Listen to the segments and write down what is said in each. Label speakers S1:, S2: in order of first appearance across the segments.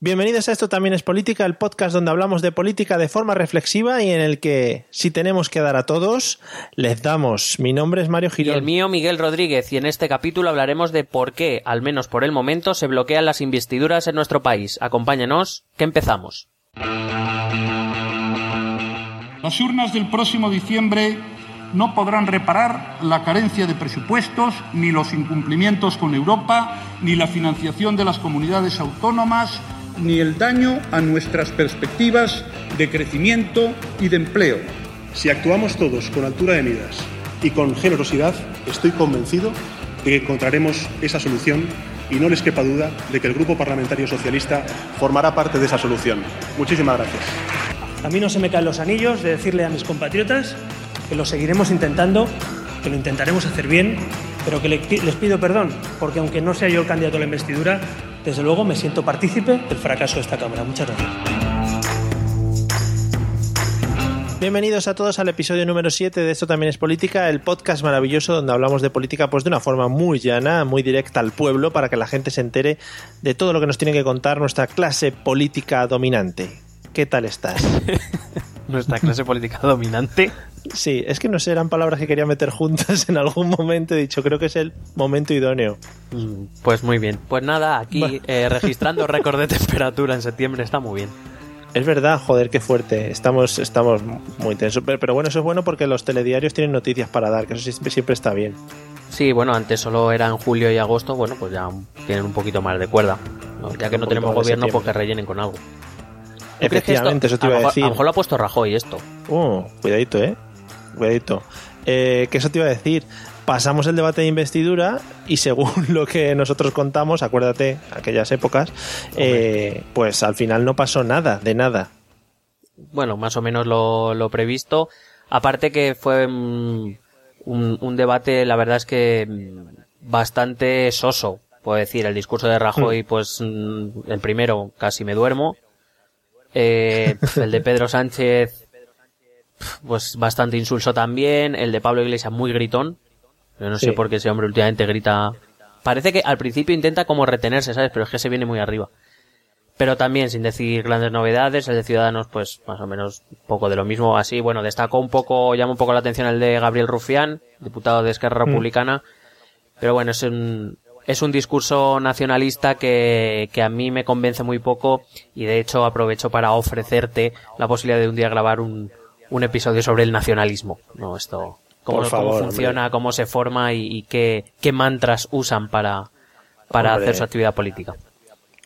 S1: Bienvenidos a Esto también es política, el podcast donde hablamos de política de forma reflexiva y en el que, si tenemos que dar a todos, les damos. Mi nombre es Mario Girón.
S2: Y el mío, Miguel Rodríguez, y en este capítulo hablaremos de por qué, al menos por el momento, se bloquean las investiduras en nuestro país. Acompáñanos, que empezamos.
S3: Las urnas del próximo diciembre no podrán reparar la carencia de presupuestos, ni los incumplimientos con Europa, ni la financiación de las comunidades autónomas, ni el daño a nuestras perspectivas de crecimiento y de empleo.
S4: Si actuamos todos con altura de miras y con generosidad, estoy convencido de que encontraremos esa solución y no les quepa duda de que el Grupo Parlamentario Socialista formará parte de esa solución. Muchísimas gracias.
S5: A mí no se me caen los anillos de decirle a mis compatriotas que lo seguiremos intentando, que lo intentaremos hacer bien, pero que les pido perdón, porque aunque no sea yo el candidato a la investidura, desde luego me siento partícipe del fracaso de esta Cámara. Muchas gracias.
S1: Bienvenidos a todos al episodio número 7 de Esto también es política, el podcast maravilloso donde hablamos de política pues de una forma muy llana, muy directa al pueblo para que la gente se entere de todo lo que nos tiene que contar nuestra clase política dominante. ¿Qué tal estás?
S2: nuestra clase política dominante.
S1: Sí, es que no sé, eran palabras que quería meter juntas en algún momento. He dicho, creo que es el momento idóneo.
S2: Mm, pues muy bien. Pues nada, aquí eh, registrando récord de temperatura en septiembre está muy bien.
S1: Es verdad, joder, qué fuerte. Estamos, estamos muy tensos. Pero, bueno, eso es bueno porque los telediarios tienen noticias para dar, que eso siempre, siempre está bien.
S2: Sí, bueno, antes solo eran julio y agosto, bueno, pues ya tienen un poquito más de cuerda. Ya que no tenemos gobierno, pues que rellenen con algo.
S1: Efectivamente, eso te iba a, decir.
S2: A lo mejor lo ha puesto Rajoy esto.
S1: Uh, cuidadito, eh. Cuidadito. Eh, que eso te iba a decir. Pasamos el debate de investidura y según lo que nosotros contamos, acuérdate, aquellas épocas, eh, pues al final no pasó nada, de nada.
S2: Bueno, más o menos lo, previsto. Aparte que fue mm, un, un, debate, la verdad es que mm, bastante soso, puedo decir. El discurso de Rajoy, mm. pues el primero casi me duermo. Eh, el de Pedro Sánchez, pues bastante insulso también. El de Pablo Iglesias muy gritón. Yo no sé por qué ese hombre últimamente grita. Parece que al principio intenta como retenerse, ¿sabes? Pero es que se viene muy arriba. Pero también sin decir grandes novedades. El de Ciudadanos, pues más o menos poco de lo mismo. Así, bueno, destacó un poco, llama un poco la atención el de Gabriel Rufián, diputado de Esquerra mm. Republicana. Pero bueno, es un, es un discurso nacionalista que, que, a mí me convence muy poco y de hecho aprovecho para ofrecerte la posibilidad de un día grabar un, un episodio sobre el nacionalismo. No, esto, cómo, funciona, cómo se forma y, qué, qué, mantras usan para, para hacer su actividad política.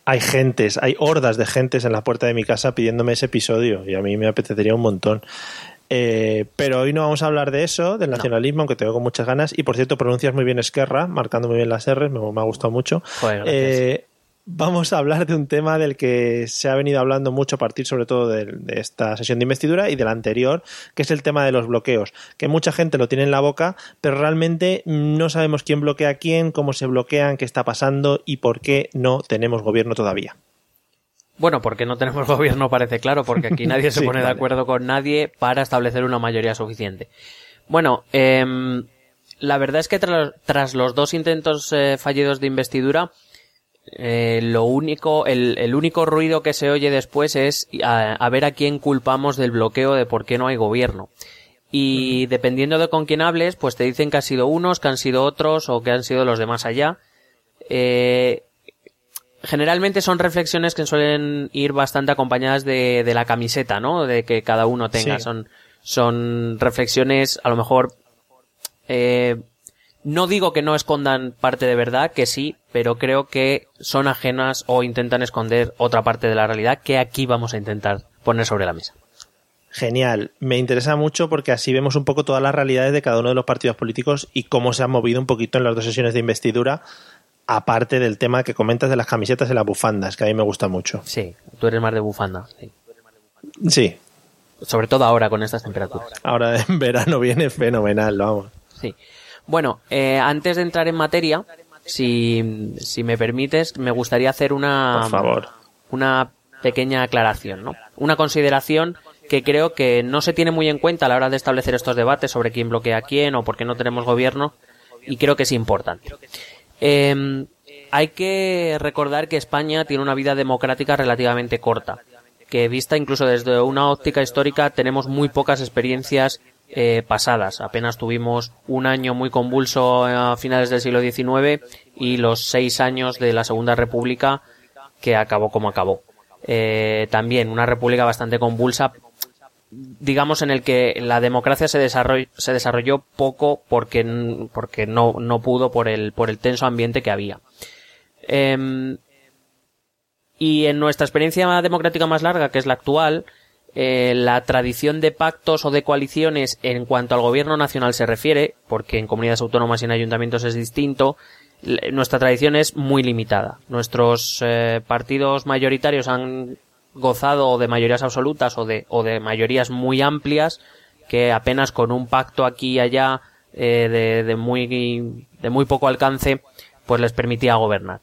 S1: Hay gentes, hay hordas de gentes en la puerta de mi casa pidiéndome ese episodio y a mí me apetecería un montón. Eh, pero hoy no vamos a hablar de eso, del nacionalismo, aunque te veo con muchas ganas. Y por cierto, pronuncias muy bien Esquerra, marcando muy bien las R, me, ha gustado mucho.
S2: eh,
S1: vamos a hablar de un tema del que se ha venido hablando mucho a partir sobre todo de, esta sesión de investidura y de la anterior, que es el tema de los bloqueos, que mucha gente lo tiene en la boca, pero realmente no sabemos quién bloquea a quién, cómo se bloquean, qué está pasando y por qué no tenemos gobierno todavía.
S2: Bueno, porque no tenemos gobierno parece claro, porque aquí nadie se pone de acuerdo con nadie para establecer una mayoría suficiente. Bueno, em, la verdad es que tras, los dos intentos eh, fallidos de investidura, eh, lo único, el, único ruido que se oye después es a, ver a quién culpamos del bloqueo de por qué no hay gobierno. Y dependiendo de con quién hables, pues te dicen que han sido unos, que han sido otros o que han sido los de más allá. Eh, generalmente son reflexiones que suelen ir bastante acompañadas de, de la camiseta, ¿no? De que cada uno tenga. Son, son reflexiones, a lo mejor, eh, no digo que no escondan parte de verdad, que sí, pero creo que son ajenas o intentan esconder otra parte de la realidad que aquí vamos a intentar poner sobre la mesa.
S1: Genial, me interesa mucho porque así vemos un poco todas las realidades de cada uno de los partidos políticos y cómo se han movido un poquito en las dos sesiones de investidura aparte del tema que comentas de las camisetas y las bufandas, que a mí me gusta mucho.
S2: Sí, tú eres más de bufanda. Sí.
S1: Sí,
S2: Sobre todo ahora con estas temperaturas.
S1: ahora en verano viene fenomenal, vamos.
S2: Sí. Bueno, eh, antes de entrar en materia, si, si me permites, me gustaría hacer una,
S1: Por favor.
S2: una pequeña aclaración, ¿no? Una consideración que creo que no se tiene muy en cuenta a la hora de establecer estos debates sobre quién bloquea a quién o por qué no tenemos gobierno y creo que es importante. Eh, hay que recordar que España tiene una vida democrática relativamente corta, que vista incluso desde una óptica histórica tenemos muy pocas experiencias eh, pasadas. Apenas tuvimos un año muy convulso a finales del siglo XIX y los seis años de la Segunda República que acabó como acabó. Eh, también una república bastante convulsa, digamos en el que la democracia se desarrolló, se desarrolló poco porque, porque no, no pudo por el, por el tenso ambiente que había. Em, y en nuestra experiencia democrática más larga, que es la actual, eh, la tradición de pactos o de coaliciones en cuanto al gobierno nacional se refiere, porque en comunidades autónomas y en ayuntamientos es distinto, nuestra tradición es muy limitada. Nuestros eh, partidos mayoritarios han gozado de mayorías absolutas o de, o de mayorías muy amplias que apenas con un pacto aquí y allá eh, de, de muy, de muy poco alcance pues les permitía gobernar.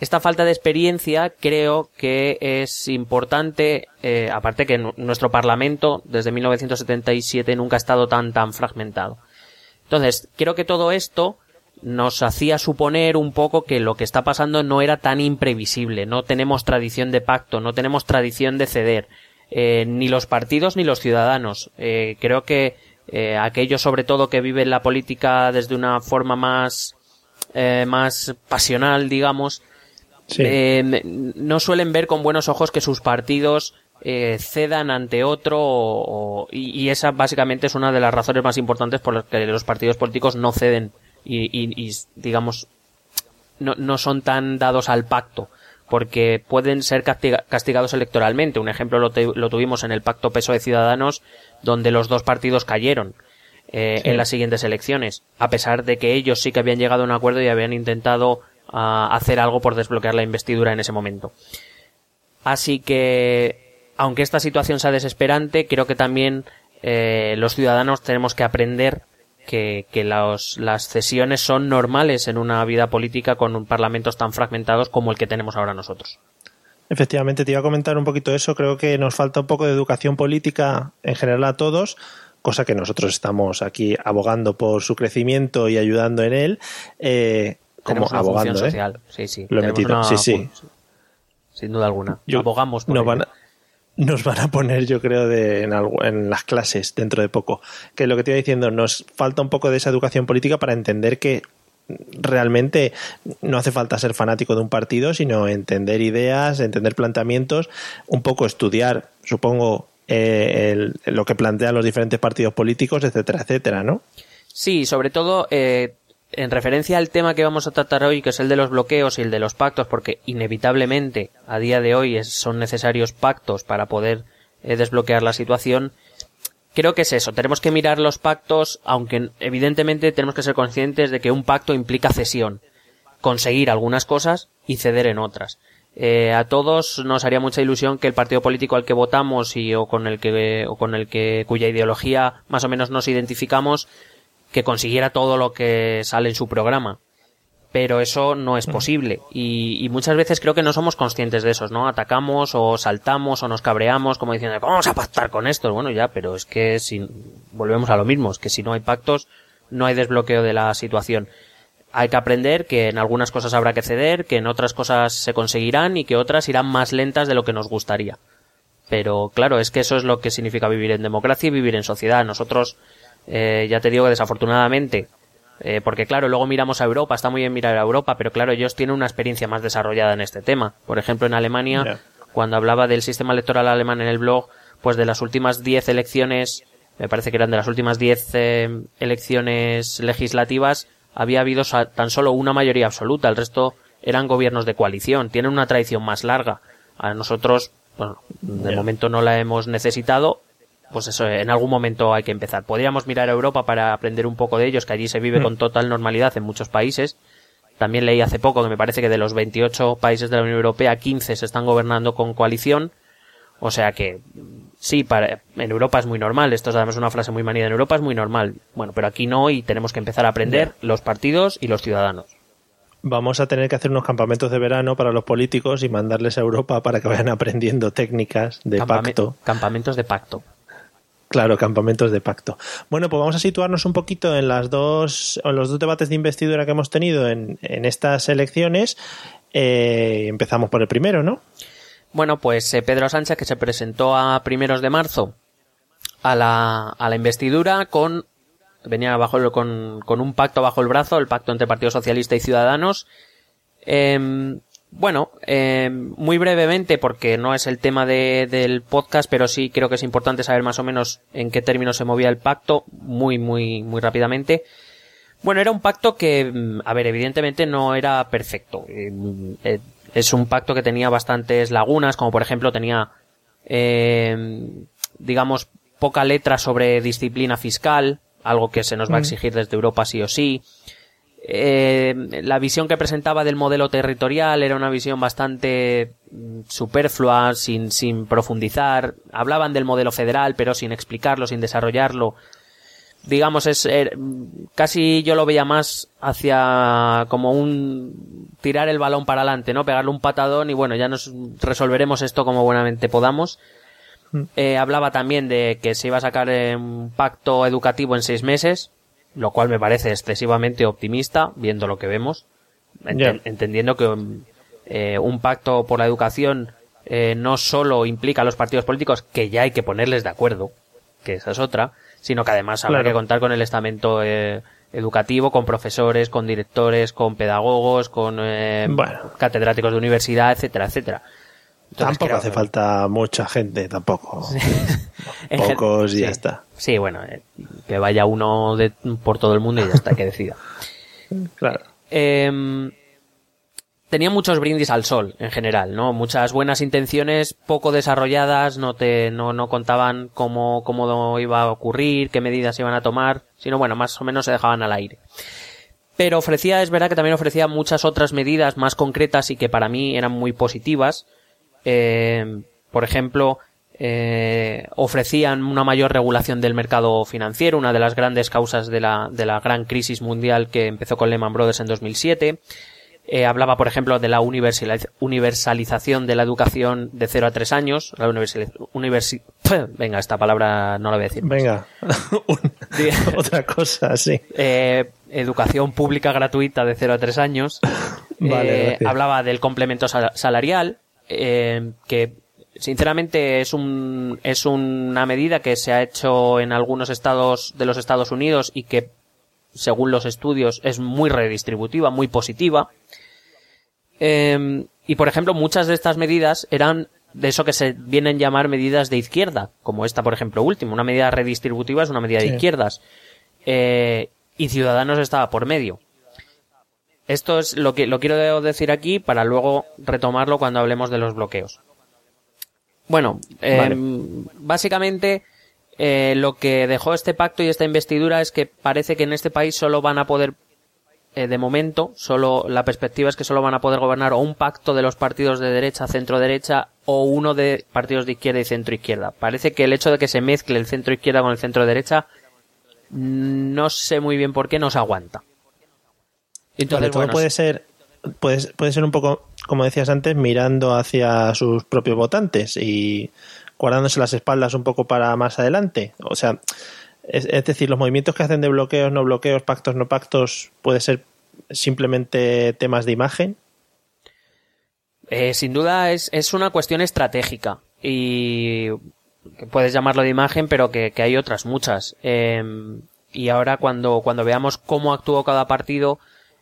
S2: Esta falta de experiencia creo que es importante, eh, aparte que nu- nuestro Parlamento desde 1977 nunca ha estado tan tan fragmentado. Entonces, creo que todo esto nos hacía suponer un poco que lo que está pasando no era tan imprevisible, no tenemos tradición de pacto, no tenemos tradición de ceder, eh, ni los partidos ni los ciudadanos. Eh, creo que eh, aquellos sobre todo que viven la política desde una forma más, eh, más pasional, digamos,
S1: Sí.
S2: eh, no suelen ver con buenos ojos que sus partidos eh, cedan ante otro o- o- y, y esa básicamente es una de las razones más importantes por las que los partidos políticos no ceden y, y- y, digamos no, no son tan dados al pacto porque pueden ser castiga- castigados electoralmente. Un ejemplo lo, te- lo tuvimos en el pacto PSOE Ciudadanos donde los dos partidos cayeron eh,
S1: Sí.
S2: en las siguientes elecciones, a pesar de que ellos sí que habían llegado a un acuerdo y habían intentado ah, hacer algo por desbloquear la investidura en ese momento. Así que, aunque esta situación sea desesperante, creo que también eh, los ciudadanos tenemos que aprender que, que los- las cesiones son normales en una vida política con un parlamentos tan fragmentados como el que tenemos ahora nosotros.
S1: Efectivamente, te iba a comentar un poquito eso. Creo que nos falta un poco de educación política en general a todos, cosa que nosotros estamos aquí abogando por su crecimiento y ayudando en él. eh, como
S2: una
S1: abogando,
S2: función
S1: ¿eh?
S2: social. Sí, sí.
S1: Lo he metido.
S2: una
S1: Sí, sí.
S2: Sin duda alguna.
S1: Yo-
S2: Abogamos por
S1: nos van, a, nos van a poner, yo creo, de, en, algo- en las clases dentro de poco. Que lo que te iba diciendo, nos falta un poco de esa educación política para entender que realmente no hace falta ser fanático de un partido, sino entender ideas, entender planteamientos, un poco estudiar, supongo, eh, el- lo que plantean los diferentes partidos políticos, etcétera, etcétera, ¿no?
S2: Sí, sobre todo eh, en referencia al tema que vamos a tratar hoy, que es el de los bloqueos y el de los pactos, porque inevitablemente a día de hoy son necesarios pactos para poder eh, desbloquear la situación. Creo que es eso, tenemos que mirar los pactos, aunque evidentemente tenemos que ser conscientes de que un pacto implica cesión, conseguir algunas cosas y ceder en otras. Eh, a todos nos haría mucha ilusión que el partido político al que votamos y o con el que o con el que cuya ideología más o menos nos identificamos que consiguiera todo lo que sale en su programa. Pero eso no es posible. Y, y muchas veces creo que no somos conscientes de eso, ¿no? Atacamos o saltamos o nos cabreamos como diciendo, vamos a pactar con esto. Bueno, ya, pero es que si, volvemos a lo mismo, es que si no hay pactos, no hay desbloqueo de la situación. Hay que aprender que en algunas cosas habrá que ceder, que en otras cosas se conseguirán y que otras irán más lentas de lo que nos gustaría. Pero claro, es que eso es lo que significa vivir en democracia y vivir en sociedad. Nosotros, eh, ya te digo que desafortunadamente, eh, porque claro, luego miramos a Europa, está muy bien mirar a Europa, pero claro, ellos tienen una experiencia más desarrollada en este tema. Por ejemplo, en Alemania, cuando hablaba del sistema electoral alemán en el blog, pues de las últimas 10 elecciones, me parece que eran de las últimas 10 eh, elecciones legislativas, había habido tan solo una mayoría absoluta, el resto eran gobiernos de coalición, tienen una tradición más larga. A nosotros, bueno, de momento no la hemos necesitado, pues eso, en algún momento hay que empezar. Podríamos mirar a Europa para aprender un poco de ellos, que allí se vive
S1: Mm.
S2: con total normalidad en muchos países. También leí hace poco que me parece que de los 28 países de la Unión Europea, 15 se están gobernando con coalición. O sea que sí, para, en Europa es muy normal, esto es además una frase muy manida, en Europa es muy normal. Bueno, pero aquí no y tenemos que empezar a aprender los partidos y los ciudadanos.
S1: Vamos a tener que hacer unos campamentos de verano para los políticos y mandarles a Europa para que vayan aprendiendo técnicas de
S2: Campame-
S1: pacto.
S2: Campamentos de pacto.
S1: Claro, campamentos de pacto. Bueno, pues vamos a situarnos un poquito en las dos, en los dos debates de investidura que hemos tenido en, en estas elecciones. Eh, empezamos por el primero, ¿no?
S2: Bueno, pues eh, Pedro Sánchez que se presentó a primeros de marzo a la, a la investidura con venía bajo con, con un pacto bajo el brazo, el pacto entre Partido Socialista y Ciudadanos. Em, bueno, em, muy brevemente, porque no es el tema de- del podcast, pero sí creo que es importante saber más o menos en qué términos se movía el pacto, muy, muy, muy rápidamente. Bueno, era un pacto que, mm, a ver, evidentemente no era perfecto. Eh, eh, Es un pacto que tenía bastantes lagunas, como por ejemplo tenía, eh, digamos, poca letra sobre disciplina fiscal, algo que se nos va a exigir desde Europa sí o sí. Eh, la visión que presentaba del modelo territorial era una visión bastante mm, superflua, sin, sin profundizar. Hablaban del modelo federal, pero sin explicarlo, sin desarrollarlo digamos, es er, casi yo lo veía más hacia como un tirar el balón para adelante, ¿no? Pegarle un patadón y bueno, ya nos resolveremos esto como buenamente podamos. Eh, hablaba también de que se iba a sacar eh, un pacto educativo en seis meses, lo cual me parece excesivamente optimista, viendo lo que vemos, entendiendo que eh, un pacto por la educación eh, no solo implica a los partidos políticos, que ya hay que ponerles de acuerdo, que esa es otra, sino que además habrá
S1: Claro.
S2: que contar con el estamento eh, educativo, con profesores, con directores, con pedagogos, con eh,
S1: Bueno.
S2: catedráticos de universidad, etcétera, etcétera. Entonces,
S1: tampoco hace
S2: que-
S1: falta mucha gente, tampoco. Pocos y
S2: sí.
S1: ya está.
S2: Sí, bueno, eh, que vaya uno de, por todo el mundo y ya está, que decida.
S1: Claro.
S2: Em, tenía muchos brindis al sol en general, ¿no? Muchas buenas intenciones poco desarrolladas, no te, no, no contaban cómo, cómo iba a ocurrir, qué medidas iban a tomar, sino bueno, más o menos se dejaban al aire. Pero ofrecía, es verdad que también ofrecía muchas otras medidas más concretas y que para mí eran muy positivas. Em, por ejemplo, eh, ofrecían una mayor regulación del mercado financiero, una de las grandes causas de la, de la gran crisis mundial que empezó con Lehman Brothers en 2007. Eh, hablaba, por ejemplo, de la universaliz- universalización de la educación de 0 a 3 años. La universi- Venga, esta palabra no la voy a decir.
S1: Venga, otra cosa, sí.
S2: Eh, educación pública gratuita de 0 a 3 años.
S1: Vale,
S2: Eh, hablaba del complemento sal- salarial, eh, que sinceramente es un es una medida que se ha hecho en algunos estados de los Estados Unidos y que según los estudios es muy redistributiva, muy positiva. Eh, y por ejemplo, muchas de estas medidas eran de eso que se vienen a llamar medidas de izquierda, como esta, por ejemplo, última. Una medida redistributiva es una medida de izquierdas. Eh, y Ciudadanos estaba por medio. Esto es lo que lo quiero decir aquí para luego retomarlo cuando hablemos de los bloqueos. Bueno, eh,
S1: Vale.
S2: básicamente eh, lo que dejó este pacto y esta investidura es que parece que en este país solo van a poder, eh, de momento, solo la perspectiva es que solo van a poder gobernar o un pacto de los partidos de derecha, centro derecha o uno de partidos de izquierda y centro izquierda. Parece que el hecho de que se mezcle el centro izquierda con el centro derecha no sé muy bien por qué no se aguanta. Entonces,
S1: Vale, todo
S2: bueno,
S1: puede ser, puede, puede ser un poco, como decías antes, mirando hacia sus propios votantes y guardándose las espaldas un poco para más adelante. O sea, es, es decir, los movimientos que hacen de bloqueos, no bloqueos, pactos, no pactos, puede ser simplemente temas de imagen.
S2: Eh, sin duda es, es una cuestión estratégica y puedes llamarlo de imagen, pero que, que hay otras muchas. Eh, y ahora cuando, cuando veamos cómo actuó cada partido,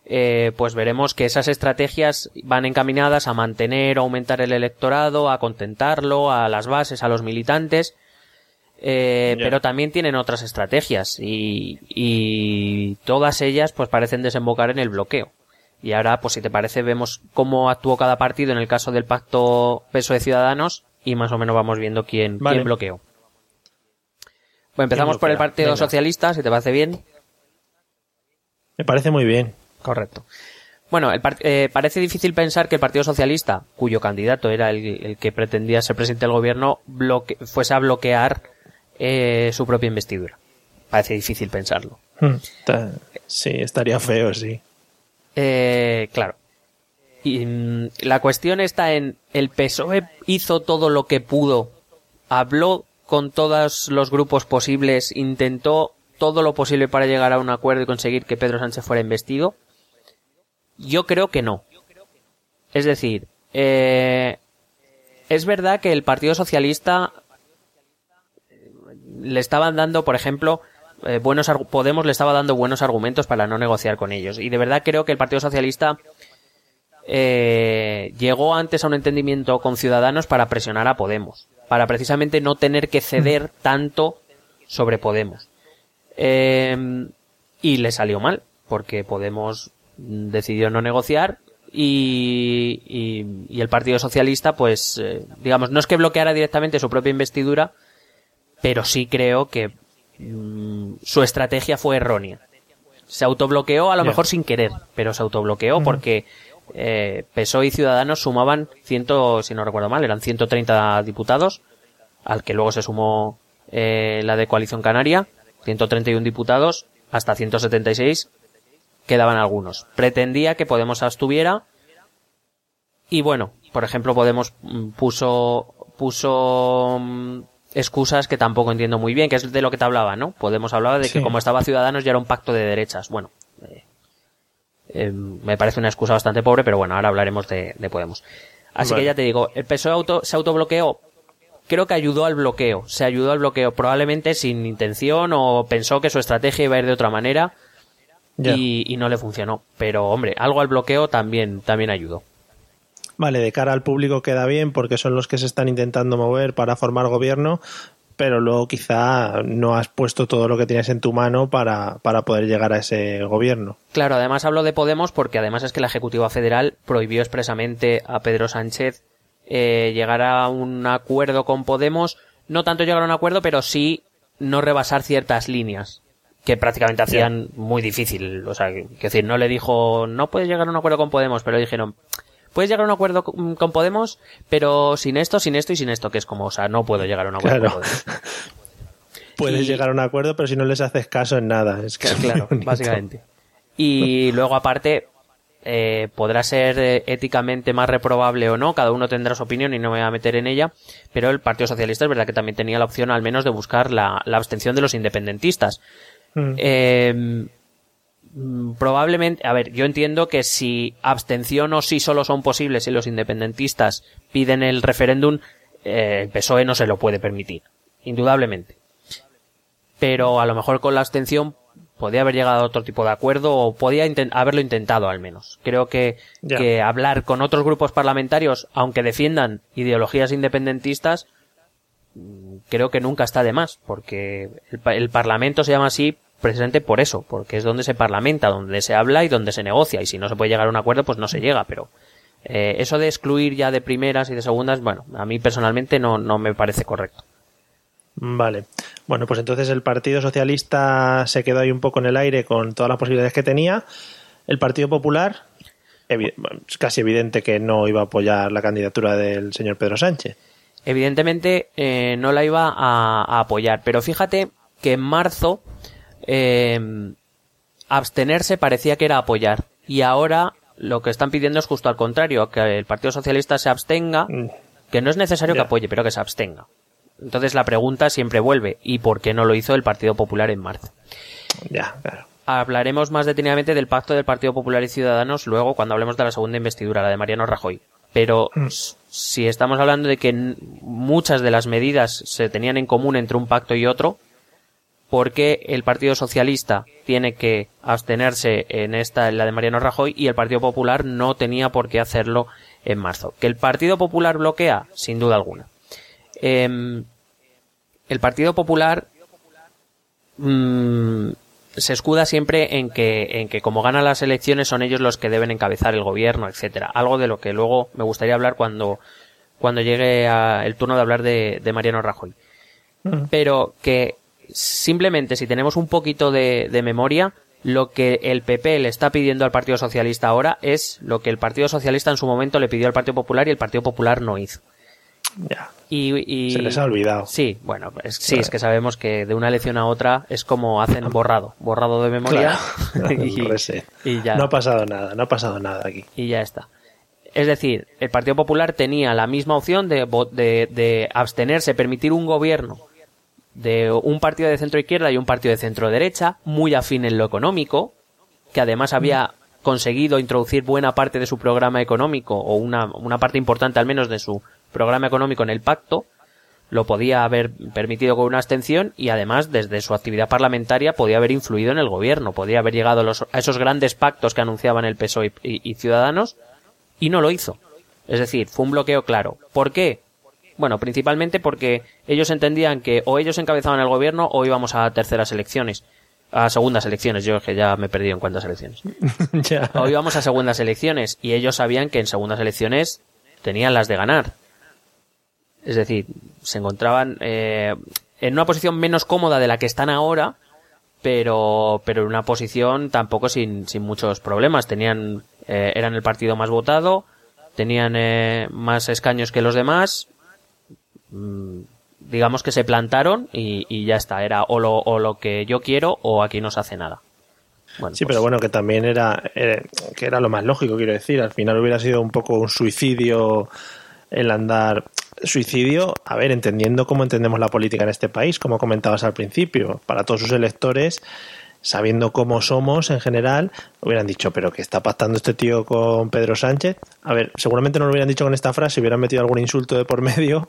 S2: eh, pues veremos que esas estrategias van encaminadas a mantener o aumentar el electorado, a contentarlo, a las bases, a los militantes. Eh, pero también tienen otras estrategias y, y todas ellas pues parecen desembocar en el bloqueo. Y ahora, pues si te parece, vemos cómo actuó cada partido en el caso del pacto peso de ciudadanos y más o menos vamos viendo quién,
S1: Vale.
S2: quién bloqueó. Bueno, empezamos
S1: ¿Quién
S2: por el? Partido
S1: Venga.
S2: Socialista, si te parece bien.
S1: Me parece muy bien.
S2: Correcto. Bueno, el eh, parece difícil pensar que el Partido Socialista, cuyo candidato era el, que pretendía ser presidente del gobierno, fuese a bloquear eh, su propia investidura. Parece difícil pensarlo.
S1: Hmm. Sí, estaría feo, sí.
S2: Eh, claro. Y mm, la cuestión está en el PSOE hizo todo lo que pudo, habló con todos los grupos posibles, intentó todo lo posible para llegar a un acuerdo y conseguir que Pedro Sánchez fuera investido. Yo creo que no. Es decir, eh, es verdad que el Partido Socialista le estaban dando, por ejemplo, eh, buenos Podemos le estaba dando buenos argumentos para no negociar con ellos. Y de verdad creo que el Partido Socialista eh, llegó antes a un entendimiento con Ciudadanos para presionar a Podemos, para precisamente no tener que ceder tanto sobre Podemos. Eh, y le salió mal, porque Podemos decidió no negociar y, y, el Partido Socialista, pues, digamos, no es que bloqueara directamente su propia investidura, pero sí creo que Mm, su estrategia fue errónea. Se autobloqueó a lo mejor sin querer, pero se autobloqueó porque eh, PSOE y Ciudadanos sumaban ciento, si no recuerdo mal, eran 130 diputados, al que luego se sumó eh, la de Coalición Canaria, 131 diputados, hasta 176 quedaban algunos. Pretendía que Podemos abstuviera y bueno, por ejemplo, Podemos mm, puso puso mm, excusas que tampoco entiendo muy bien, que es de lo que te hablaba, ¿no? Podemos hablar de que como estaba Ciudadanos ya era un pacto de derechas. Bueno, eh, eh, me parece una excusa bastante pobre, pero bueno, ahora hablaremos de, Podemos. Así que ya te digo, el PSOE auto, se autobloqueó. Creo que ayudó al bloqueo. Se ayudó al bloqueo, probablemente sin intención o pensó que su estrategia iba a ir de otra manera y, y no le funcionó. Pero hombre, algo al bloqueo también, también ayudó.
S1: Vale, de cara al público queda bien porque son los que se están intentando mover para formar gobierno, pero luego quizá no has puesto todo lo que tienes en tu mano para, para poder llegar a ese gobierno.
S2: Claro, además hablo de Podemos porque además es que la Ejecutiva Federal prohibió expresamente a Pedro Sánchez eh, llegar a un acuerdo con Podemos, no tanto llegar a un acuerdo, pero sí no rebasar ciertas líneas que prácticamente hacían muy difícil. O sea, que, decir, no le dijo, no puedes llegar a un acuerdo con Podemos, pero dijeron, puedes llegar a un acuerdo con, Podemos, pero sin esto, sin esto y sin esto, que es como, o sea, no puedo llegar a un acuerdo con Podemos.
S1: Puedes llegar a un acuerdo, pero si no les haces caso en nada. Es que
S2: claro, básicamente. Y luego, aparte, eh, podrá ser eh, éticamente más reprobable o no, cada uno tendrá su opinión y no me voy a meter en ella, pero el Partido Socialista es verdad que también tenía la opción al menos de buscar la, abstención de los independentistas. Mm. Eh, Mm, probablemente, a ver, yo entiendo que si abstención o sí solo son posibles si los independentistas piden el referéndum, eh, el PSOE no se lo puede permitir, indudablemente. Pero a lo mejor con la abstención podía haber llegado a otro tipo de acuerdo o podía haberlo intentado al menos. Creo que, que hablar con otros grupos parlamentarios, aunque defiendan ideologías independentistas, mm, creo que nunca está de más, porque el, el Parlamento se llama así precisamente por eso, porque es donde se parlamenta, donde se habla y donde se negocia, y si no se puede llegar a un acuerdo, pues no se llega, pero eh, eso de excluir ya de primeras y de segundas, bueno, a mí personalmente no, no me parece correcto.
S1: Vale. Bueno, pues entonces el Partido Socialista se quedó ahí un poco en el aire con todas las posibilidades que tenía. El Partido Popular, es casi evidente que no iba a apoyar la candidatura del señor Pedro Sánchez.
S2: Evidentemente eh, no la iba a apoyar, pero fíjate que en marzo eh, abstenerse parecía que era apoyar. Y ahora lo que están pidiendo es justo al contrario, que el Partido Socialista se abstenga, mm. que no es necesario que apoye, pero que se abstenga. Entonces la pregunta siempre vuelve, ¿y por qué no lo hizo el Partido Popular en marzo?
S1: Ya, claro.
S2: Hablaremos más detenidamente del pacto del Partido Popular y Ciudadanos luego cuando hablemos de la segunda investidura, la de Mariano Rajoy. Pero mm. si estamos hablando de que muchas de las medidas se tenían en común entre un pacto y otro, por qué el Partido Socialista tiene que abstenerse en esta, en la de Mariano Rajoy, y el Partido Popular no tenía por qué hacerlo en marzo. ¿Que el Partido Popular bloquea? Sin duda alguna. Em, el Partido Popular mm, se escuda siempre en que, en que como ganan las elecciones son ellos los que deben encabezar el gobierno, etcétera. Algo de lo que luego me gustaría hablar cuando, cuando llegue el turno de hablar de, de Mariano Rajoy. Pero que simplemente si tenemos un poquito de, memoria, lo que el PP le está pidiendo al Partido Socialista ahora es lo que el Partido Socialista en su momento le pidió al Partido Popular y el Partido Popular no hizo.
S1: Ya.
S2: Y, y-
S1: Se les ha olvidado.
S2: Sí, bueno, es, sí, es que sabemos que de una elección a otra es como hacen borrado, borrado de memoria
S1: Claro.
S2: y, ya,
S1: No ha pasado nada, no ha pasado nada aquí.
S2: y ya está. Es decir, el Partido Popular tenía la misma opción de, de abstenerse, permitir un gobierno de un partido de centro izquierda y un partido de centro derecha, muy afín en lo económico, que además había conseguido introducir buena parte de su programa económico, o una, una parte importante al menos de su programa económico en el pacto, lo podía haber permitido con una abstención y además desde su actividad parlamentaria podía haber influido en el gobierno, podía haber llegado a, los- esos grandes pactos que anunciaban el PSOE y, y Ciudadanos y no lo hizo. Es decir, fue un bloqueo claro. ¿Por qué? Bueno, principalmente porque ellos entendían que o ellos encabezaban el gobierno o íbamos a terceras elecciones. A segundas elecciones, yo es que ya me he perdido en cuántas elecciones.
S1: ya.
S2: O íbamos a segundas elecciones y ellos sabían que en segundas elecciones tenían las de ganar. Es decir, se encontraban eh, en una posición menos cómoda de la que están ahora, pero, pero en una posición tampoco sin, sin muchos problemas. Tenían, eh, eran el partido más votado, tenían eh, más escaños que los demás. Mm, digamos que se plantaron y, y ya está. Era o lo, o lo que yo quiero o aquí no se hace nada. Bueno,
S1: Sí,
S2: pues-
S1: pero bueno, que también era, eh, que era lo más lógico, quiero decir. Al final hubiera sido un poco un suicidio el andar. Suicidio, a ver, entendiendo cómo entendemos la política en este país, como comentabas al principio, para todos sus electores, sabiendo cómo somos en general, hubieran dicho, pero ¿qué está pactando este tío con Pedro Sánchez? A ver, seguramente no lo hubieran dicho con esta frase, hubieran metido algún insulto de por medio,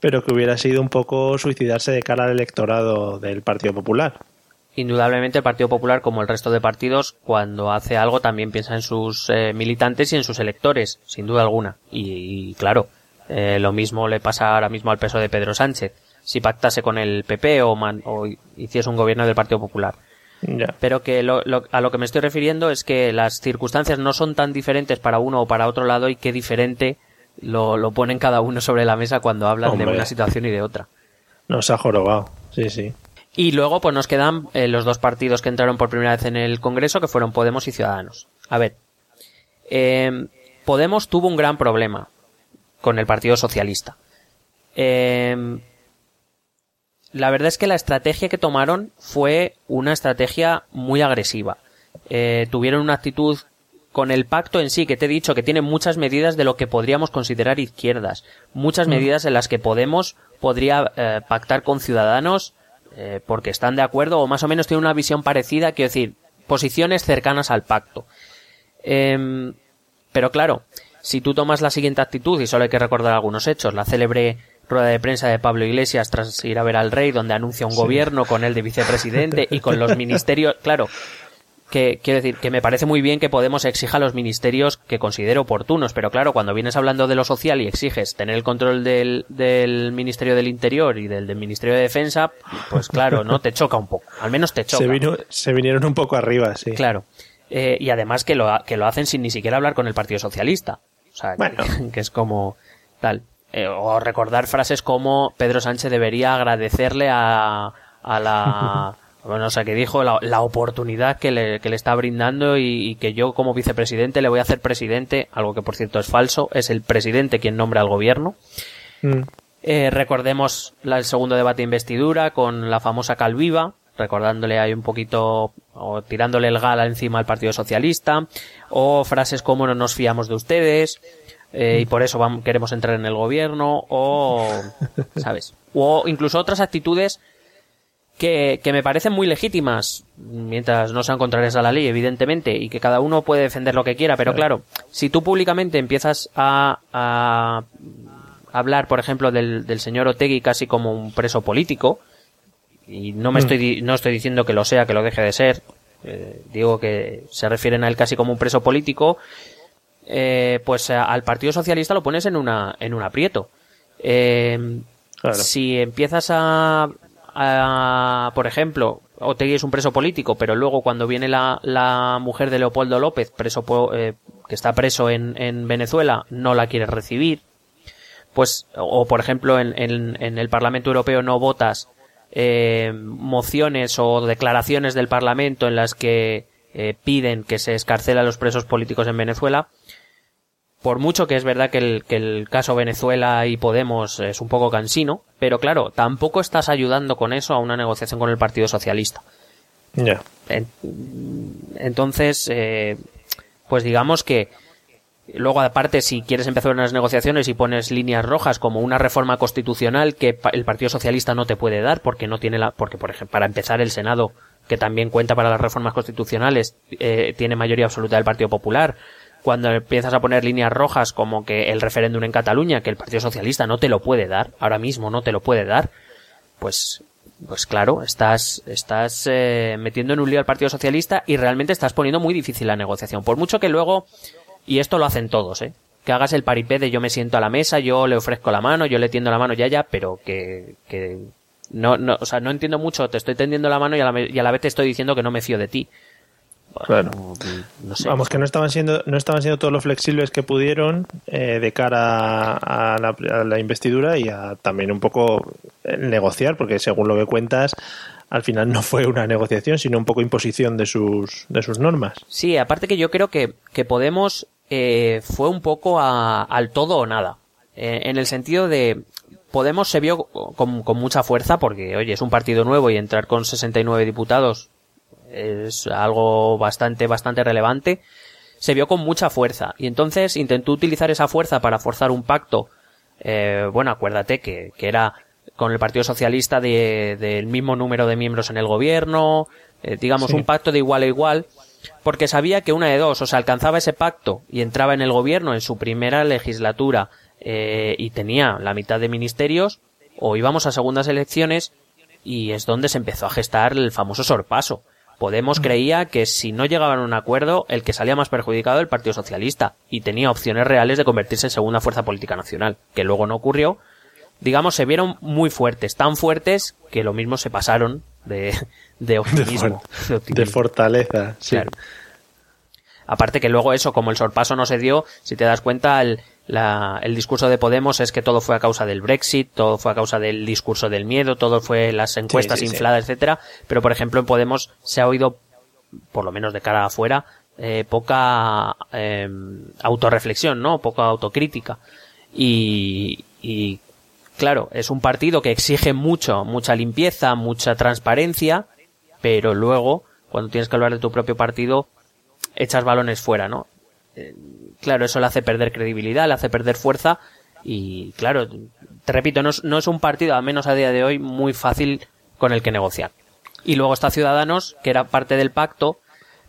S1: pero que hubiera sido un poco suicidarse de cara al electorado del Partido Popular.
S2: Indudablemente el Partido Popular, como el resto de partidos, cuando hace algo también piensa en sus eh, militantes y en sus electores, sin duda alguna. Y, y, claro, eh, lo mismo le pasa ahora mismo al peso de Pedro Sánchez, si pactase con el PP o, man- o hiciese un gobierno del Partido Popular. Pero que lo- lo- a lo que me estoy refiriendo es que las circunstancias no son tan diferentes para uno o para otro lado y qué diferente lo, lo ponen cada uno sobre la mesa cuando hablan de una situación y de otra.
S1: Nos ha jorobado. Sí, sí.
S2: Y luego pues nos quedan eh, los dos partidos que entraron por primera vez en el Congreso, que fueron Podemos y Ciudadanos. A ver, eh, Podemos tuvo un gran problema con el Partido Socialista. Eh, la verdad es que la estrategia que tomaron fue una estrategia muy agresiva. Eh, tuvieron una actitud con el pacto en sí, que te he dicho que tiene muchas medidas de lo que podríamos considerar izquierdas, muchas medidas en las que Podemos podría eh, pactar con Ciudadanos eh, porque están de acuerdo o más o menos tienen una visión parecida, quiero decir, posiciones cercanas al pacto. Em, pero claro, si tú tomas la siguiente actitud, y solo hay que recordar algunos hechos, la célebre rueda de prensa de Pablo Iglesias tras ir a ver al rey, donde anuncia un gobierno con él de vicepresidente y con los ministerios, claro, que quiero decir que me parece muy bien que Podemos exija los ministerios que considere oportunos, pero claro, cuando vienes hablando de lo social y exiges tener el control del, del Ministerio del Interior y del, del Ministerio de Defensa, pues claro, ¿no? Te choca un poco, al menos te choca.
S1: Se, vino, se vinieron un poco arriba, sí.
S2: Claro. Eh, y además que lo, que lo hacen sin ni siquiera hablar con el Partido Socialista. O sea, que, es como tal. Eh, o recordar frases como Pedro Sánchez debería agradecerle a, a la... Bueno, o sea, que dijo la, la oportunidad que le, que le está brindando y, y que yo como vicepresidente le voy a hacer presidente, algo que por cierto es falso, es el presidente quien nombra al gobierno.
S1: Mm.
S2: Eh, recordemos la- el segundo debate de investidura con la famosa Calviva, recordándole ahí un poquito o tirándole el gala encima al Partido Socialista, o frases como no nos fiamos de ustedes eh, y por eso vamos, queremos entrar en el gobierno, o, ¿sabes? O incluso otras actitudes que, que me parecen muy legítimas, mientras no sean contrarias a la ley, evidentemente, y que cada uno puede defender lo que quiera, pero claro, si tú públicamente empiezas a, a hablar, por ejemplo, del, del señor Otegui casi como un preso político, y no me estoy, di- no estoy diciendo que lo sea, que lo deje de ser, eh, digo que se refieren a él casi como un preso político, eh, pues a- al Partido Socialista lo pones en una, en un aprieto. Eh,
S1: Claro.
S2: Si empiezas a, a, por ejemplo, Otegui es un preso político, pero luego cuando viene la, la mujer de Leopoldo López, preso eh, que está preso en, en Venezuela, no la quieres recibir, pues, o por ejemplo en, en, en el Parlamento Europeo no votas eh, mociones o declaraciones del Parlamento en las que eh, piden que se escarcela a los presos políticos en Venezuela. Por mucho que es verdad que el, que el caso Venezuela y Podemos es un poco cansino, pero claro, tampoco estás ayudando con eso a una negociación con el Partido Socialista.
S1: Ya.
S2: En- entonces, eh, pues digamos que luego aparte si quieres empezar unas negociaciones y pones líneas rojas como una reforma constitucional que el Partido Socialista no te puede dar porque no tiene la porque por ejemplo para empezar el Senado que también cuenta para las reformas constitucionales eh, tiene mayoría absoluta del Partido Popular cuando empiezas a poner líneas rojas como que el referéndum en Cataluña que el Partido Socialista no te lo puede dar ahora mismo no te lo puede dar pues pues claro, estás, estás eh, metiendo en un lío al Partido Socialista y realmente estás poniendo muy difícil la negociación. Por mucho que luego, y esto lo hacen todos, ¿eh? que hagas el paripé de yo me siento a la mesa, yo le ofrezco la mano, yo le tiendo la mano ya ya, pero que, que no, no, o sea, no entiendo mucho, te estoy tendiendo la mano y a la, y a la vez te estoy diciendo que no me fío de ti.
S1: Claro.
S2: No sé.
S1: Vamos, que no estaban siendo, no estaban siendo todos los flexibles que pudieron eh, de cara a la, a la investidura y a también un poco eh, negociar, porque según lo que cuentas, al final no fue una negociación, sino un poco imposición de sus, de sus normas.
S2: Sí, aparte que yo creo que, que Podemos eh, fue un poco a- al todo o nada. Eh, en el sentido de Podemos se vio con, con mucha fuerza porque, oye, es un partido nuevo y entrar con 69 diputados es algo bastante, bastante relevante. Se vio con mucha fuerza y entonces intentó utilizar esa fuerza para forzar un pacto. Eh, bueno, acuérdate que, que era con el Partido Socialista de- del mismo número de miembros en el gobierno, eh, digamos
S1: Sí.
S2: un pacto de igual a igual, porque sabía que una de dos, o sea, alcanzaba ese pacto y entraba en el gobierno en su primera legislatura eh, y tenía la mitad de ministerios, o íbamos a segundas elecciones y es donde se empezó a gestar el famoso sorpaso. Podemos creía que si no llegaban a un acuerdo, el que salía más perjudicado era el Partido Socialista y tenía opciones reales de convertirse en segunda fuerza política nacional, que luego no ocurrió. Digamos, se vieron muy fuertes, tan fuertes que lo mismo se pasaron de, de optimismo. de
S1: De
S2: optimismo.
S1: fortaleza, sí.
S2: Claro. Aparte que luego eso, como el sorpaso no se dio, si te das cuenta, el, la- el discurso de Podemos es que todo fue a causa del Brexit, todo fue a causa del discurso del miedo, todo fue las encuestas
S1: sí, sí.
S2: infladas, etcétera. Pero por ejemplo en Podemos se ha oído, por lo menos de cara afuera, eh, poca eh, autorreflexión, ¿no? Poca autocrítica. Y, y claro, es un partido que exige mucho, mucha limpieza, mucha transparencia, pero luego, cuando tienes que hablar de tu propio partido, echas balones fuera, ¿no? Eh, claro, eso le hace perder credibilidad, le hace perder fuerza y, claro, te repito, no es, no es un partido, al menos a día de hoy, muy fácil con el que negociar. Y luego está Ciudadanos, que era parte del pacto,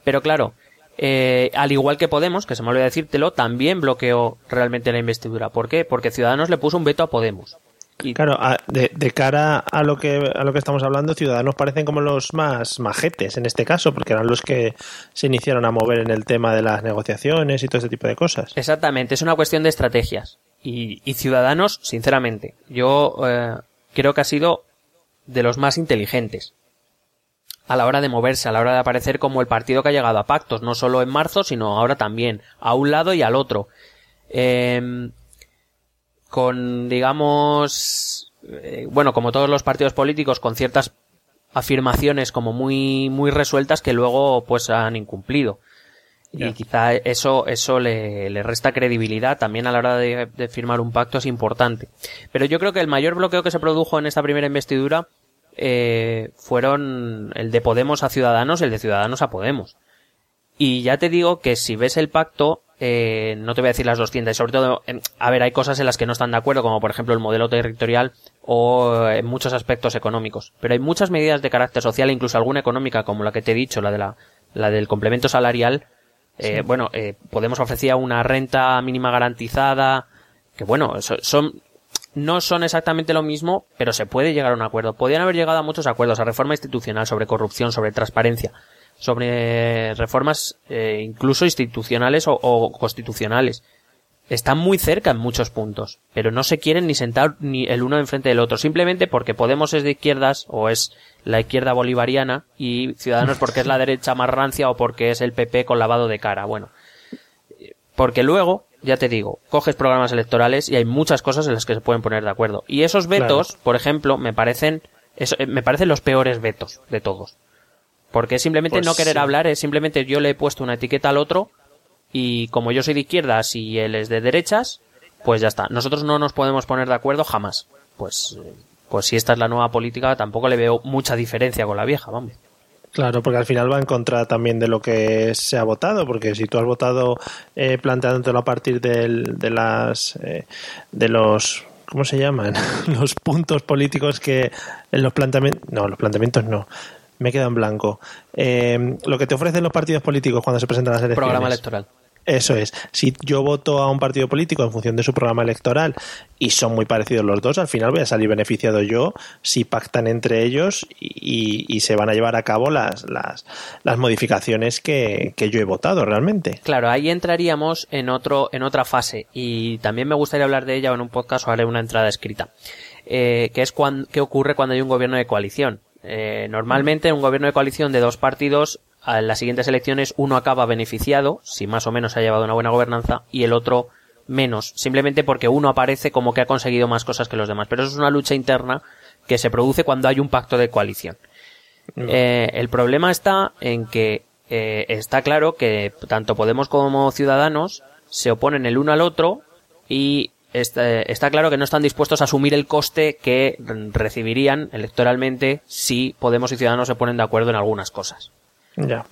S2: pero claro, eh, al igual que Podemos, que se me olvidó decírtelo, también bloqueó realmente la investidura. ¿Por qué? Porque Ciudadanos le puso un veto a Podemos. Y
S1: Claro, a- de, de cara a lo que a lo que estamos hablando, Ciudadanos parecen como los más majetes en este caso, porque eran los que se iniciaron a mover en el tema de las negociaciones y todo ese tipo de cosas.
S2: Exactamente, es una cuestión de estrategias. Y, y Ciudadanos, sinceramente, yo eh, creo que ha sido de los más inteligentes a la hora de moverse, a la hora de aparecer como el partido que ha llegado a pactos, no solo en marzo, sino ahora también, a un lado y al otro. Em, con, digamos, eh, bueno, como todos los partidos políticos, con ciertas afirmaciones como muy, muy resueltas que luego pues han incumplido. Y quizá eso, eso le, le resta credibilidad también a la hora de, de firmar un pacto es importante. Pero yo creo que el mayor bloqueo que se produjo en esta primera investidura eh, fueron el de Podemos a Ciudadanos y el de Ciudadanos a Podemos. Y ya te digo que si ves el pacto, eh, no te voy a decir las 200, y sobre todo, en- a ver, hay cosas en las que no están de acuerdo, como por ejemplo el modelo territorial o en muchos aspectos económicos. Pero hay muchas medidas de carácter social, incluso alguna económica, como la que te he dicho, la de la, la del complemento salarial. Eh, Bueno, eh, Podemos ofrecía una renta mínima garantizada, que bueno, so- son, no son exactamente lo mismo, pero se puede llegar a un acuerdo. Podrían haber llegado a muchos acuerdos, a reforma institucional, sobre corrupción, sobre transparencia, sobre reformas eh, incluso institucionales o, o constitucionales. Están muy cerca en muchos puntos, pero no se quieren ni sentar ni el uno enfrente del otro, simplemente porque Podemos es de izquierdas o es la izquierda bolivariana y Ciudadanos porque es la derecha más rancia o porque es el PP con lavado de cara. Bueno, porque luego, ya te digo, coges programas electorales y hay muchas cosas en las que se pueden poner de acuerdo. Y esos vetos, por ejemplo, me parecen Eso, eh, me parecen los peores vetos de todos. Porque es simplemente
S1: Pues
S2: no querer
S1: sí.
S2: hablar, es simplemente yo le he puesto una etiqueta al otro y como yo soy de izquierdas y él es de derechas, pues ya está. Nosotros no nos podemos poner de acuerdo jamás. Pues, eh, pues si esta es la nueva política, tampoco le veo mucha diferencia con la vieja, vamos.
S1: Claro, porque al final va en contra también de lo que se ha votado, porque si tú has votado eh, planteándotelo a partir del- de las eh, de los ¿cómo se llaman? los puntos políticos que en los planteamientos no, los planteamientos no. Me quedo en blanco. Eh, lo que te ofrecen los partidos políticos cuando se presentan las elecciones.
S2: Programa electoral.
S1: Eso es. Si yo voto a un partido político en función de su programa electoral y son muy parecidos los dos, al final voy a salir beneficiado yo si pactan entre ellos y, y se van a llevar a cabo las, las, las modificaciones que, que yo he votado realmente.
S2: Claro, ahí entraríamos en otro, en otra fase y también me gustaría hablar de ella en un podcast o haré una entrada escrita. Eh, que es cuan- qué ocurre cuando hay un gobierno de coalición. Eh, normalmente en un gobierno de coalición de dos partidos, en las siguientes elecciones uno acaba beneficiado, si más o menos ha llevado una buena gobernanza, y el otro menos, simplemente porque uno aparece como que ha conseguido más cosas que los demás. Pero eso es una lucha interna que se produce cuando hay un pacto de coalición. Eh, el problema está en que eh, está claro que tanto Podemos como Ciudadanos se oponen el uno al otro y está, está claro que no están dispuestos a asumir el coste que recibirían electoralmente si Podemos y Ciudadanos se ponen de acuerdo en algunas cosas.
S1: Ya.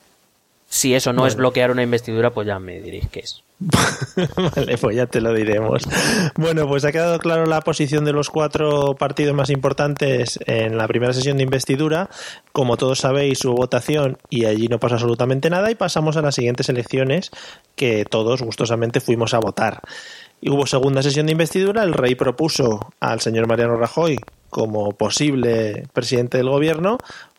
S2: Si eso no es bloquear una investidura, pues ya me diréis qué es.
S1: vale, pues ya te lo diremos. Bueno, pues ha quedado claro la posición de los cuatro partidos más importantes en la primera sesión de investidura. Como todos sabéis, hubo votación y allí no pasó absolutamente nada y pasamos a las siguientes elecciones que todos gustosamente fuimos a votar. Y hubo segunda sesión de investidura, el rey propuso al señor Mariano Rajoy como posible presidente del gobierno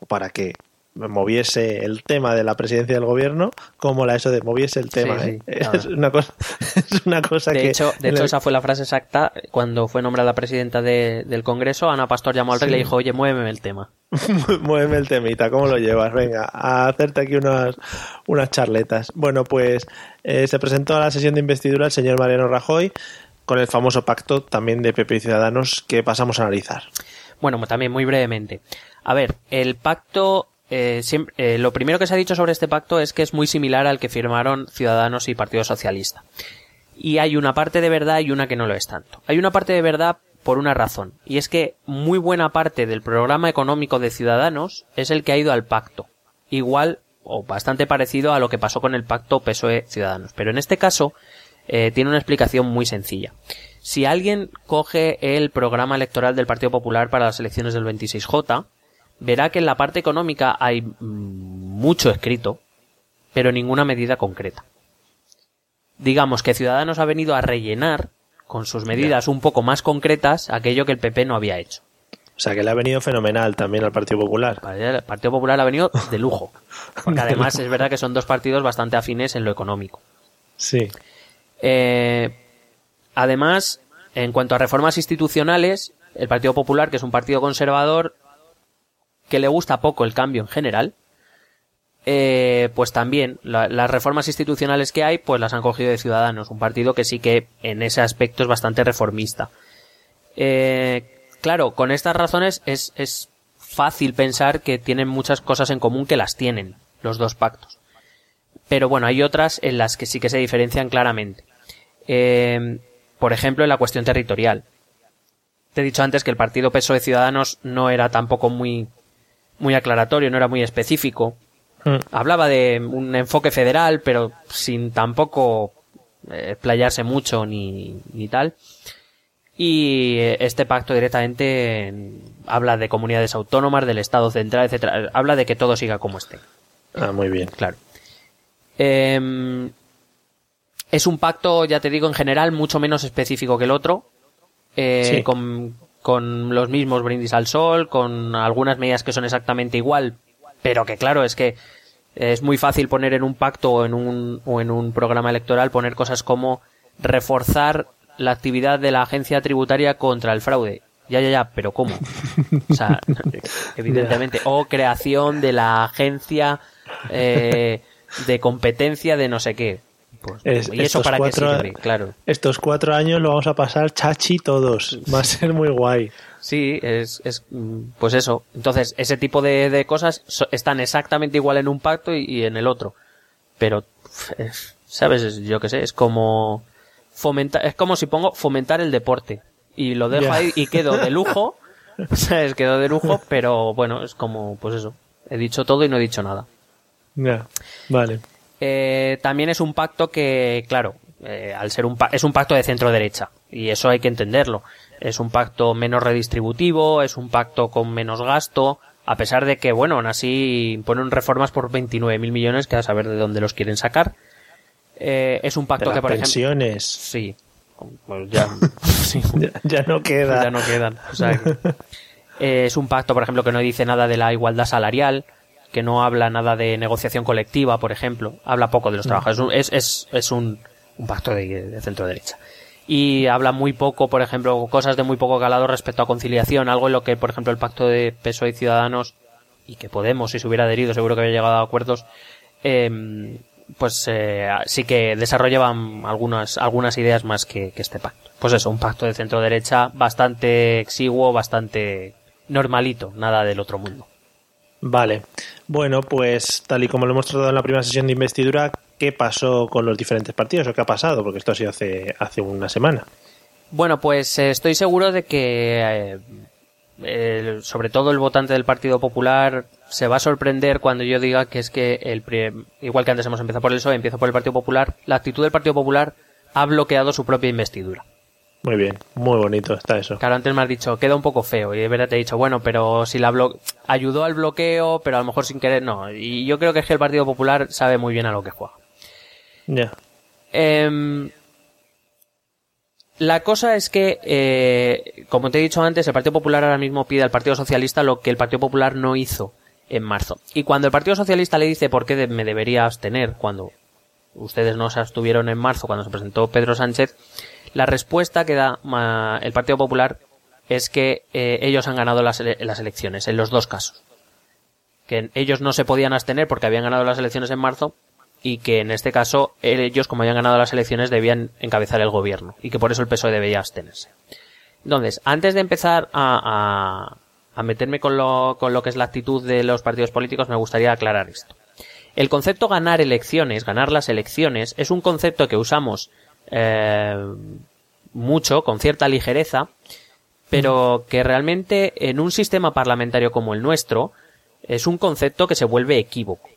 S1: para que moviese el tema de la presidencia del gobierno como la eso de moviese el tema
S2: Sí,
S1: ¿eh? es una cosa es una cosa
S2: De
S1: que
S2: hecho, de hecho
S1: el-
S2: esa fue la frase exacta cuando fue nombrada presidenta de- del Congreso. Ana Pastor llamó al rey y le dijo, oye, muéveme el tema.
S1: Muéveme el temita, ¿cómo lo llevas? Venga, a hacerte aquí unas, unas charletas. Bueno, pues eh, se presentó a la sesión de investidura el señor Mariano Rajoy con el famoso pacto también de PP y Ciudadanos que pasamos a analizar.
S2: Bueno, también muy brevemente. A ver, el pacto, eh, siempre- eh, lo primero que se ha dicho sobre este pacto es que es muy similar al que firmaron Ciudadanos y Partido Socialista. Y hay una parte de verdad y una que no lo es tanto. Hay una parte de verdad por una razón, y es que muy buena parte del programa económico de Ciudadanos es el que ha ido al pacto. Igual o bastante parecido a lo que pasó con el pacto PSOE-Ciudadanos. Pero en este caso eh, tiene una explicación muy sencilla. Si alguien coge el programa electoral del Partido Popular para las elecciones del 26J, verá que en la parte económica hay mm, mucho escrito, pero ninguna medida concreta. Digamos que Ciudadanos ha venido a rellenar con sus medidas un poco más concretas aquello que el PP no había hecho.
S1: O sea que le ha venido fenomenal también al Partido Popular.
S2: El Partido Popular ha venido de lujo. Porque además es verdad que son dos partidos bastante afines en lo económico.
S1: Sí.
S2: Eh, además, en cuanto a reformas institucionales, el Partido Popular, que es un partido conservador, que le gusta poco el cambio en general, eh, pues también la- las reformas institucionales que hay, pues las han cogido de Ciudadanos, un partido que sí que en ese aspecto es bastante reformista. Eh, claro, con estas razones es, es fácil pensar que tienen muchas cosas en común que las tienen los dos pactos. Pero bueno, hay otras en las que sí que se diferencian claramente. Eh, por ejemplo, en la cuestión territorial. Te he dicho antes que el partido PSOE Ciudadanos no era tampoco muy, muy aclaratorio, no era muy específico.
S1: Mm.
S2: Hablaba de un enfoque federal, pero sin tampoco eh, explayarse mucho ni, ni tal. Y eh, este pacto directamente eh, habla de comunidades autónomas, del Estado central, etcétera. Habla de que todo siga como esté.
S1: Ah, muy bien.
S2: Claro. Eh, es un pacto, ya te digo, en general mucho menos específico que el otro. eh,
S1: Sí.
S2: con, con los mismos brindis al sol, con algunas medidas que son exactamente igual, pero que claro, es que es muy fácil poner en un pacto o en un, o en un programa electoral poner cosas como reforzar la actividad de la agencia tributaria contra el fraude. Ya, ya, ya, pero ¿cómo? O sea, evidentemente. O creación de la agencia eh, de competencia de no sé qué. Pues,
S1: Es-
S2: ¿Y eso
S1: estos
S2: para
S1: cuatro-
S2: sirve? Claro.
S1: Estos cuatro años lo vamos a pasar chachi todos. Va a ser muy guay.
S2: Sí, es, es pues eso. Entonces, ese tipo de, de cosas están exactamente igual en un pacto y, y en el otro. Pero, ¿sabes? Es- Yo qué sé, es como fomentar, es como si pongo fomentar el deporte. Y lo dejo ahí y quedo de lujo. ¿Sabes? Quedo de lujo, pero bueno, es como, pues eso. He dicho todo y no he dicho nada.
S1: Ya, vale.
S2: Eh, también es un pacto que, claro, eh, al ser un pa- es un pacto de centro derecha y eso hay que entenderlo. Es un pacto menos redistributivo, es un pacto con menos gasto, a pesar de que, bueno, aún así imponen reformas por 29.000 millones que a saber de dónde los quieren sacar. Eh, es un
S1: De
S2: pacto
S1: las
S2: que, por ejemplo,
S1: pensiones.
S2: sí, pues ya, sí,
S1: Ya, ya no queda.
S2: ya no quedan. O sea, que- eh, es un pacto, por ejemplo, que no dice nada de la igualdad salarial, que no habla nada de negociación colectiva, por ejemplo. Habla poco de los trabajadores. Es, es, es un, un pacto de, de centro derecha. Y habla muy poco, por ejemplo, cosas de muy poco calado respecto a conciliación, algo en lo que, por ejemplo, el pacto de PSOE y Ciudadanos, y que Podemos, si se hubiera adherido, seguro que habría llegado a acuerdos, eh, pues eh, sí que desarrollaban algunas, algunas ideas más que, que este pacto. Pues eso, un pacto de centro derecha bastante exiguo, bastante normalito, nada del otro mundo.
S1: Vale. Bueno, pues tal y como lo hemos tratado en la primera sesión de investidura, ¿qué pasó con los diferentes partidos o qué ha pasado? Porque esto ha sido hace, hace una semana.
S2: Bueno, pues eh, estoy seguro de que eh, sobre todo el votante del Partido Popular se va a sorprender cuando yo diga que es que el igual que antes hemos empezado por el PSOE, empiezo por el Partido Popular, la actitud del Partido Popular ha bloqueado su propia investidura.
S1: Muy bien, muy bonito está eso.
S2: Claro, antes me has dicho, queda un poco feo, y de verdad te he dicho, bueno, pero si la blo ayudó al bloqueo, pero a lo mejor sin querer, no. Y yo creo que es que el Partido Popular sabe muy bien a lo que juega.
S1: Ya.
S2: Em, la cosa es que, eh, como te he dicho antes, el Partido Popular ahora mismo pide al Partido Socialista lo que el Partido Popular no hizo en marzo. Y cuando el Partido Socialista le dice por qué me debería abstener cuando ustedes no se abstuvieron en marzo, cuando se presentó Pedro Sánchez, la respuesta que da el Partido Popular es que eh, ellos han ganado las, ele- las elecciones, en los dos casos. Que ellos no se podían abstener porque habían ganado las elecciones en marzo y que en este caso ellos, como habían ganado las elecciones, debían encabezar el gobierno y que por eso el PSOE debía abstenerse. Entonces, antes de empezar a, a, a meterme con lo, con lo que es la actitud de los partidos políticos, me gustaría aclarar esto. El concepto ganar elecciones, ganar las elecciones, es un concepto que usamos eh, mucho, con cierta ligereza, pero que realmente en un sistema parlamentario como el nuestro es un concepto que se vuelve equívoco.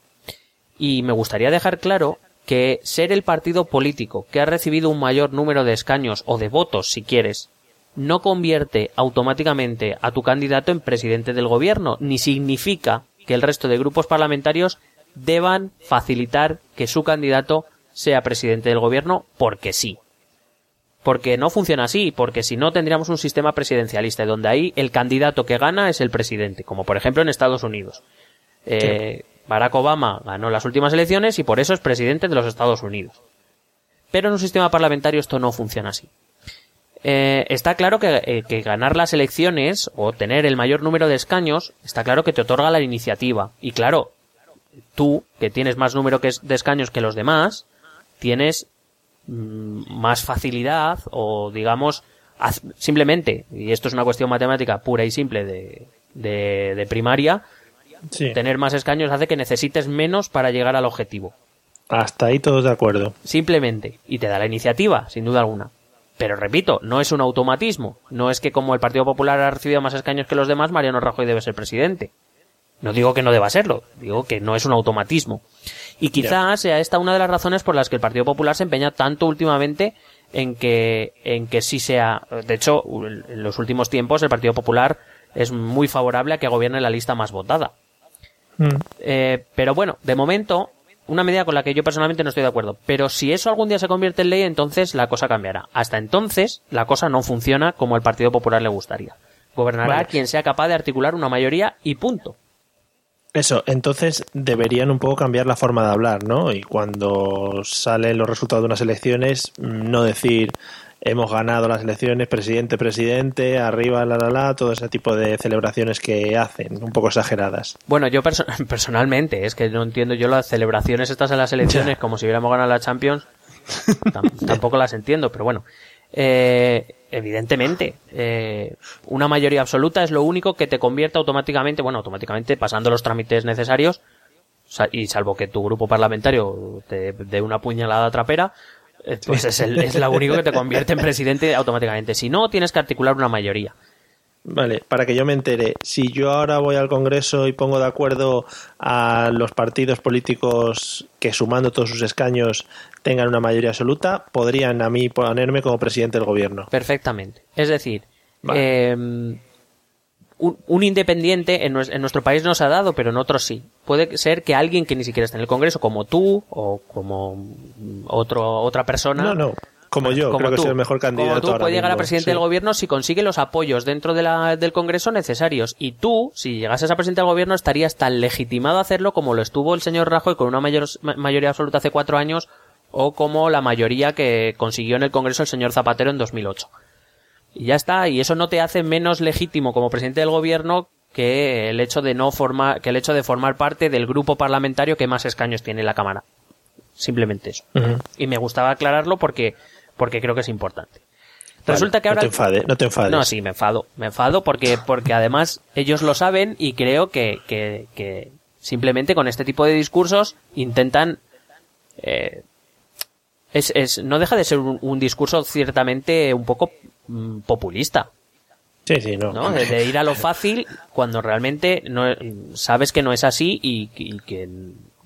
S2: Y me gustaría dejar claro que ser el partido político que ha recibido un mayor número de escaños o de votos, si quieres, no convierte automáticamente a tu candidato en presidente del gobierno, ni significa que el resto de grupos parlamentarios deban facilitar que su candidato sea presidente del gobierno porque sí. Porque no funciona así, porque si no tendríamos un sistema presidencialista donde ahí el candidato que gana es el presidente, como por ejemplo en Estados Unidos. Eh, Barack Obama ganó las últimas elecciones y por eso es presidente de los Estados Unidos. Pero en un sistema parlamentario esto no funciona así. Eh, está claro que, eh, que ganar las elecciones o tener el mayor número de escaños, está claro que te otorga la iniciativa. Y claro, tú, que tienes más número que de escaños que los demás, tienes mm, más facilidad o digamos simplemente, y esto es una cuestión matemática pura y simple de, de, de primaria,
S1: Sí.
S2: tener más escaños hace que necesites menos para llegar al objetivo.
S1: Hasta ahí todos de acuerdo.
S2: Simplemente. Y te da la iniciativa, sin duda alguna. Pero repito, no es un automatismo. No es que como el Partido Popular ha recibido más escaños que los demás, Mariano Rajoy debe ser presidente. No digo que no deba serlo, digo que no es un automatismo. Y quizás sea esta una de las razones por las que el Partido Popular se empeña tanto últimamente en que, en que sí sea, de hecho, en los últimos tiempos el Partido Popular es muy favorable a que gobierne la lista más votada.
S1: Mm.
S2: Eh, pero bueno, de momento, una medida con la que yo personalmente no estoy de acuerdo. Pero si eso algún día se convierte en ley, entonces la cosa cambiará. Hasta entonces, la cosa no funciona como al Partido Popular le gustaría. Gobernará
S1: Vale.
S2: quien sea capaz de articular una mayoría y punto.
S1: Eso, entonces deberían un poco cambiar la forma de hablar, ¿no? Y cuando salen los resultados de unas elecciones, no decir hemos ganado las elecciones, presidente, presidente, arriba, la, la, la, todo ese tipo de celebraciones que hacen, un poco exageradas.
S2: Bueno, yo perso- personalmente, es que no entiendo yo las celebraciones estas en las elecciones como si hubiéramos ganado la Champions. tampoco las entiendo, pero bueno. Eh, evidentemente, eh, una mayoría absoluta es lo único que te convierte automáticamente, bueno, automáticamente pasando los trámites necesarios, y salvo que tu grupo parlamentario te dé una puñalada trapera, eh, pues es, el, es lo único que te convierte en presidente automáticamente. Si no, tienes que articular una mayoría.
S1: Vale, para que yo me entere, si yo ahora voy al Congreso y pongo de acuerdo a los partidos políticos que sumando todos sus escaños tengan una mayoría absoluta, podrían a mí ponerme como presidente del gobierno.
S2: Perfectamente. Es decir, em, un, independiente en, nuestro país no se ha dado, pero en otros sí. Puede ser que alguien que ni siquiera esté en el Congreso, como tú o como otro, otra persona.
S1: No, no. Como yo, creo que soy el mejor candidato.
S2: Como tú puede llegar a presidente del gobierno si consigue los apoyos dentro de la, del Congreso necesarios. Y tú, si llegases a presidente del gobierno, estarías tan legitimado a hacerlo como lo estuvo el señor Rajoy con una mayor, mayoría absoluta hace cuatro años o como la mayoría que consiguió en el Congreso el señor Zapatero en 2008. Y ya está, y eso no te hace menos legítimo como presidente del gobierno que el hecho de no formar, que el hecho de formar parte del grupo parlamentario que más escaños tiene en la Cámara. Simplemente eso. Y me gustaba aclararlo porque porque creo que es importante. Resulta que ahora...
S1: No te enfades, no te enfades.
S2: No, sí, me enfado. Me enfado porque, porque además ellos lo saben y creo que, que, simplemente con este tipo de discursos intentan... Eh, es, es, no deja de ser un, discurso ciertamente un poco mm, populista.
S1: Sí, sí, no.
S2: De, ir a lo fácil cuando realmente no, sabes que no es así y, y, que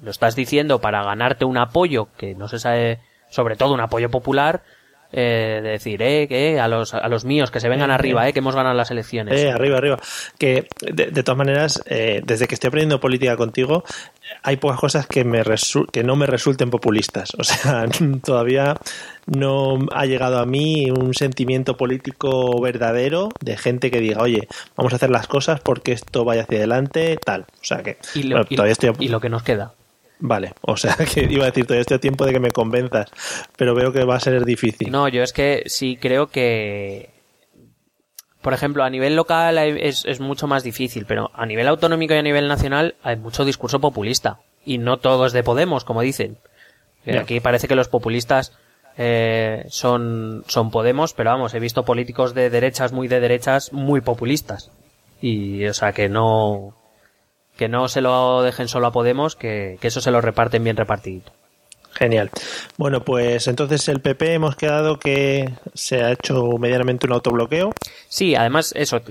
S2: lo estás diciendo para ganarte un apoyo que no se sabe, sobre todo un apoyo popular, eh, de decir, eh, que a los, a los míos, que se vengan arriba, eh, que hemos ganado las elecciones.
S1: Eh, arriba, arriba. Que, de, todas maneras, eh, desde que estoy aprendiendo política contigo, hay pocas cosas que, me que no me resulten populistas. O sea, todavía no ha llegado a mí un sentimiento político verdadero de gente que diga, oye, vamos a hacer las cosas porque esto vaya hacia adelante, tal. O sea que
S2: todavía estoy... y lo que nos queda.
S1: Vale, o sea que iba a decir, todavía estoy a tiempo de que me convenzas, pero veo que va a ser difícil.
S2: No, yo es que sí creo que, por ejemplo, a nivel local es, es mucho más difícil, pero a nivel autonómico y a nivel nacional hay mucho discurso populista. Y no todos de Podemos, como dicen. Aquí parece que los populistas eh, son, son Podemos, pero vamos, he visto políticos de derechas, muy de derechas, muy populistas. Y, o sea, que no, que no se lo dejen solo a Podemos, que, eso se lo reparten bien repartidito.
S1: Genial. Bueno, pues entonces el PP hemos quedado que se ha hecho medianamente un autobloqueo.
S2: Sí, además, eso,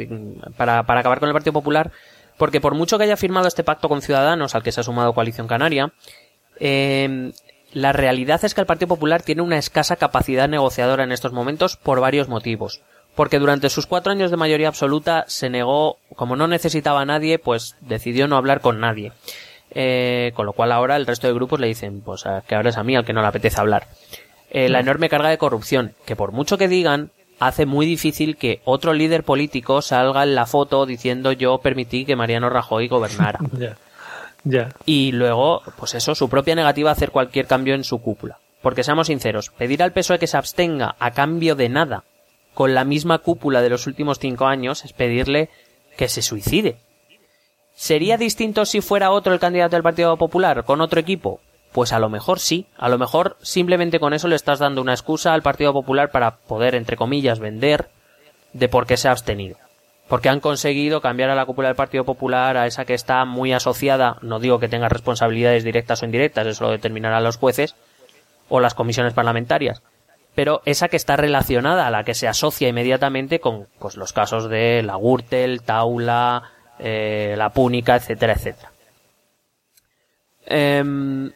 S2: para, para acabar con el Partido Popular, porque por mucho que haya firmado este pacto con Ciudadanos, al que se ha sumado Coalición Canaria, eh, la realidad es que el Partido Popular tiene una escasa capacidad negociadora en estos momentos por varios motivos porque durante sus cuatro años de mayoría absoluta se negó, como no necesitaba a nadie, pues decidió no hablar con nadie. Eh, con lo cual ahora el resto de grupos le dicen, pues que ahora es a mí al que no le apetece hablar. Eh, la enorme carga de corrupción, que por mucho que digan, hace muy difícil que otro líder político salga en la foto diciendo yo permití que Mariano Rajoy gobernara.
S1: ya, ya.
S2: Y luego, pues eso, su propia negativa a hacer cualquier cambio en su cúpula. Porque seamos sinceros, pedir al PSOE que se abstenga a cambio de nada con la misma cúpula de los últimos cinco años es pedirle que se suicide. ¿Sería distinto si fuera otro el candidato del Partido Popular con otro equipo? Pues a lo mejor sí, a lo mejor simplemente con eso le estás dando una excusa al Partido Popular para poder, entre comillas, vender de por qué se ha abstenido. Porque han conseguido cambiar a la cúpula del Partido Popular a esa que está muy asociada, no digo que tenga responsabilidades directas o indirectas, eso lo determinarán los jueces o las comisiones parlamentarias, pero esa que está relacionada, a la que se asocia inmediatamente con pues, los casos de la Gürtel, Taula, eh, la Púnica, etcétera, etcétera. Em,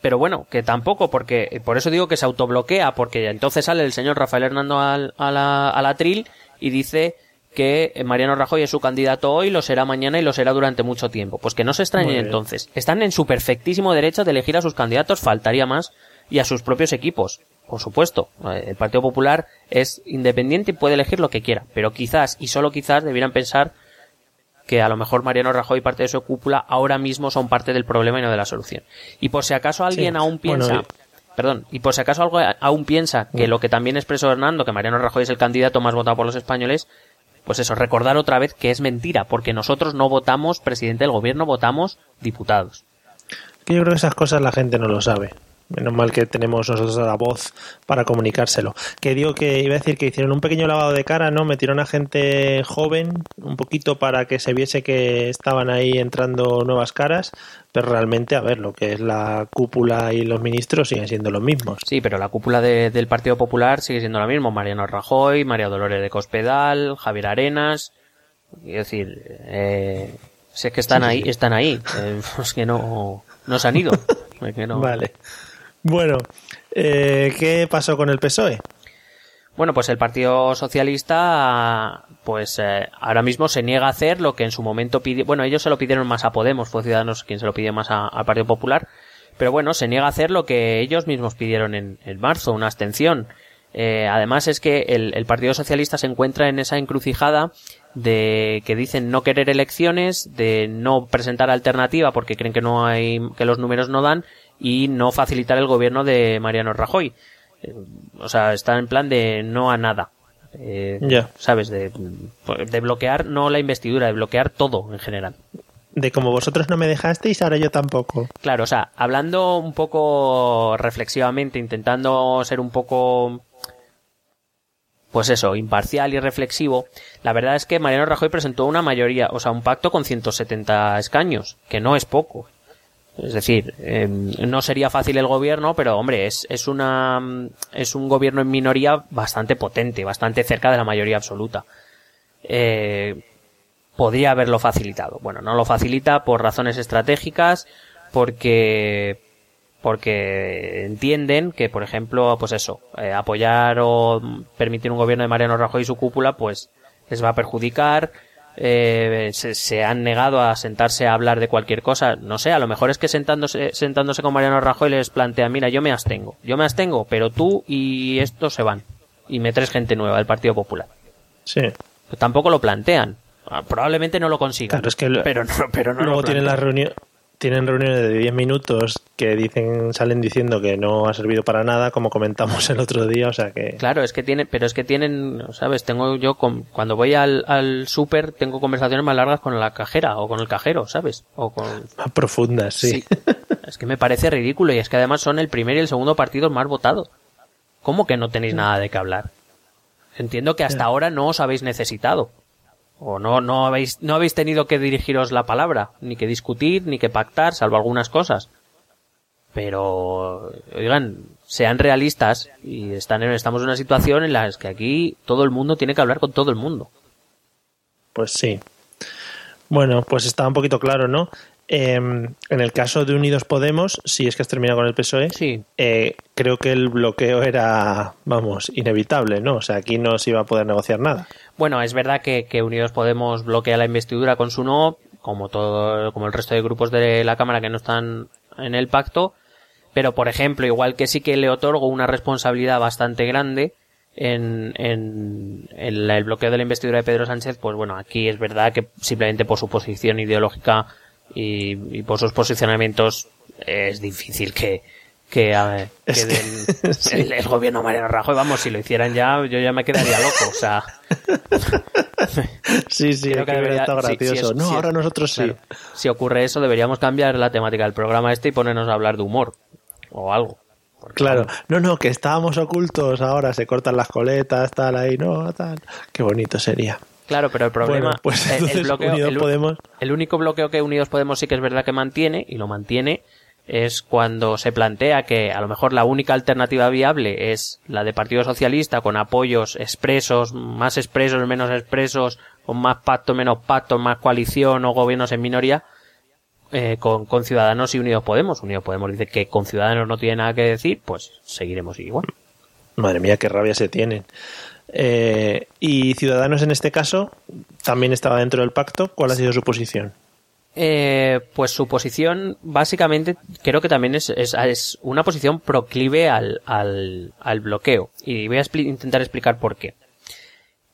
S2: pero bueno, que tampoco, porque por eso digo que se autobloquea, porque entonces sale el señor Rafael Hernando al, a, la, a la tril y dice que Mariano Rajoy es su candidato hoy, lo será mañana y lo será durante mucho tiempo. Pues que no se extrañen entonces. Están en su perfectísimo derecho de elegir a sus candidatos, faltaría más, y a sus propios equipos por supuesto, eh, el Partido Popular es independiente y puede elegir lo que quiera, pero quizás y solo quizás debieran pensar que a lo mejor Mariano Rajoy y parte de su cúpula ahora mismo son parte del problema y no de la solución. Y por si acaso alguien aún piensa, perdón, y por si acaso algo aún piensa que lo que también expresó Hernando, que Mariano Rajoy es el candidato más votado por los españoles, pues eso, recordar otra vez que es mentira, porque nosotros no votamos presidente del gobierno, votamos diputados.
S1: Que yo creo que esas cosas la gente no lo sabe. Menos mal que tenemos nosotros la voz para comunicárselo. Que digo que iba a decir que hicieron un pequeño lavado de cara, ¿no? Metieron a gente joven, un poquito para que se viese que estaban ahí entrando nuevas caras, pero realmente, a ver, lo que es la cúpula y los ministros siguen siendo los mismos.
S2: Sí, pero la cúpula de- del Partido Popular sigue siendo la misma. Mariano Rajoy, María Dolores de Cospedal, Javier Arenas. Es decir, eh, sé que están
S1: sí,
S2: ahí,
S1: sí.
S2: están ahí. Eh, es que no, no se han ido. Es que no-
S1: Vale. Bueno, eh, ¿qué pasó con el PSOE?
S2: Bueno, pues el Partido Socialista, pues eh, ahora mismo se niega a hacer lo que en su momento pidió. Bueno, ellos se lo pidieron más a Podemos, fue Ciudadanos quien se lo pidió más a- al Partido Popular. Pero bueno, se niega a hacer lo que ellos mismos pidieron en, en marzo, una abstención. Eh, además es que el, el Partido Socialista se encuentra en esa encrucijada de que dicen no querer elecciones, de no presentar alternativa porque creen que no hay, que los números no dan y no facilitar el gobierno de Mariano Rajoy. Eh, o sea, está en plan de no a nada. Eh,
S1: Ya.
S2: ¿Sabes? De, de bloquear no la investidura, de bloquear todo en general.
S1: De como vosotros no me dejasteis, ahora yo tampoco.
S2: Claro, o sea, hablando un poco reflexivamente, intentando ser un poco, pues eso, imparcial y reflexivo, la verdad es que Mariano Rajoy presentó una mayoría, o sea, un pacto con 170 escaños, que no es poco. Es decir, eh, no sería fácil el gobierno, pero hombre, es, es una, es un gobierno en minoría bastante potente, bastante cerca de la mayoría absoluta. Eh, podría haberlo facilitado. Bueno, no lo facilita por razones estratégicas, porque porque entienden que, por ejemplo, pues eso, eh, apoyar o permitir un gobierno de Mariano Rajoy y su cúpula, pues les va a perjudicar. Eh, se, se han negado a sentarse a hablar de cualquier cosa. No sé, a lo mejor es que sentándose, sentándose con Mariano Rajoy les plantea, mira, yo me abstengo, yo me abstengo, pero tú y estos se van. Y me traes gente nueva del Partido Popular.
S1: Sí.
S2: Pero tampoco lo plantean. Ah, Probablemente no lo consigan.
S1: Claro, es que lo-
S2: pero no, pero no
S1: Luego
S2: lo
S1: tienen las reuniones tienen reuniones de 10 minutos que dicen salen diciendo que no ha servido para nada, como comentamos el otro día, o sea que
S2: Claro, es que tienen, pero es que tienen, ¿sabes? Tengo yo, con- cuando voy al, al súper, tengo conversaciones más largas con la cajera o con el cajero, ¿sabes? O con...
S1: más profundas, sí.
S2: Es que me parece ridículo y es que además son el primer y el segundo partido más votados. ¿Cómo que no tenéis nada de qué hablar? Entiendo que hasta ahora no os habéis necesitado. O no, no habéis, no habéis tenido que dirigiros la palabra, ni que discutir, ni que pactar, salvo algunas cosas. Pero, oigan, sean realistas y están en- estamos en una situación en la que aquí todo el mundo tiene que hablar con todo el mundo.
S1: Pues sí. Bueno, pues está un poquito claro, ¿no? Eh, en el caso de Unidos Podemos, si es que has terminado con el PSOE,
S2: Sí.
S1: eh, creo que el bloqueo era, vamos, inevitable, ¿no? O sea, aquí no se iba a poder negociar nada.
S2: Bueno, es verdad que, Unidos Podemos bloquea la investidura con su no, como todo, como el resto de grupos de la Cámara que no están en el pacto, pero por ejemplo, igual que sí que le otorgo una responsabilidad bastante grande en, en, en la- el bloqueo de la investidura de Pedro Sánchez, pues bueno, aquí es verdad que simplemente por su posición ideológica y por sus posicionamientos es difícil que, que, eh, que
S1: Es que-
S2: den
S1: sí.
S2: el, el gobierno Mariano Rajoy, vamos, si lo hicieran ya, yo ya me quedaría loco, o sea,
S1: Sí, sí,
S2: Creo
S1: que
S2: debería- sí,
S1: gracioso.
S2: es-
S1: no, ahora nosotros sí.
S2: claro. Si ocurre eso, deberíamos cambiar la temática del programa este y ponernos a hablar de humor o algo.
S1: Claro, no, no, que estábamos ocultos, ahora se cortan las coletas, tal, ahí, no, tal. Qué bonito sería.
S2: Claro, pero el problema,
S1: Bueno, pues
S2: el- el,
S1: entonces
S2: bloqueo,
S1: Unidos
S2: el,
S1: Podemos-
S2: el único bloqueo que Unidos Podemos sí que es verdad que mantiene y lo mantiene es cuando se plantea que a lo mejor la única alternativa viable es la de Partido Socialista con apoyos expresos, más expresos, menos expresos, con más pacto, menos pacto, más coalición o gobiernos en minoría, eh, con, con Ciudadanos y Unidos Podemos. Unidos Podemos dice que con Ciudadanos no tiene nada que decir, pues seguiremos igual.
S1: Madre mía, qué rabia se tienen. Eh, y Ciudadanos en este caso también estaba dentro del pacto. ¿Cuál ha sido su posición?
S2: Eh, pues su posición, básicamente, creo que también es, una posición proclive al, al, bloqueo. Y voy a intentar explicar por qué.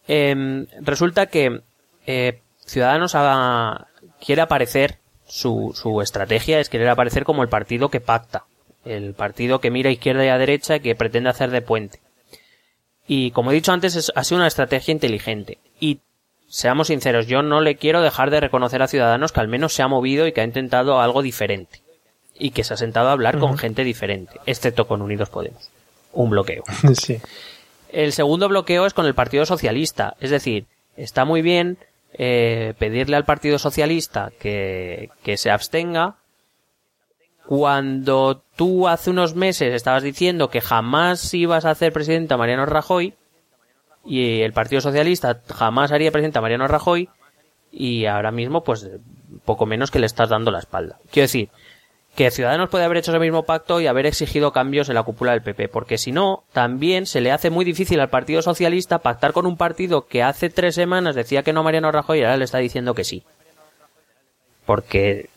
S2: Em, resulta que eh, Ciudadanos quiere aparecer, su, estrategia es querer aparecer como el partido que pacta. El partido que mira a izquierda y a derecha y que pretende hacer de puente. Y como he dicho antes, es- ha sido una estrategia inteligente. Seamos sinceros, yo no le quiero dejar de reconocer a Ciudadanos que al menos se ha movido y que ha intentado algo diferente. y que se ha sentado a hablar con gente diferente, excepto con Unidos Podemos. Un bloqueo.
S1: Sí.
S2: El segundo bloqueo es con el Partido Socialista. Es decir, está muy bien eh, pedirle al Partido Socialista que, que se abstenga cuando tú hace unos meses estabas diciendo que jamás ibas a hacer presidente a Mariano Rajoy y el Partido Socialista jamás haría presidente a Mariano Rajoy y ahora mismo pues poco menos que le estás dando la espalda. Quiero decir, que Ciudadanos puede haber hecho ese mismo pacto y haber exigido cambios en la cúpula del PP, porque si no, también se le hace muy difícil al Partido Socialista pactar con un partido que hace tres semanas decía que no a Mariano Rajoy y ahora le está diciendo que sí. Porque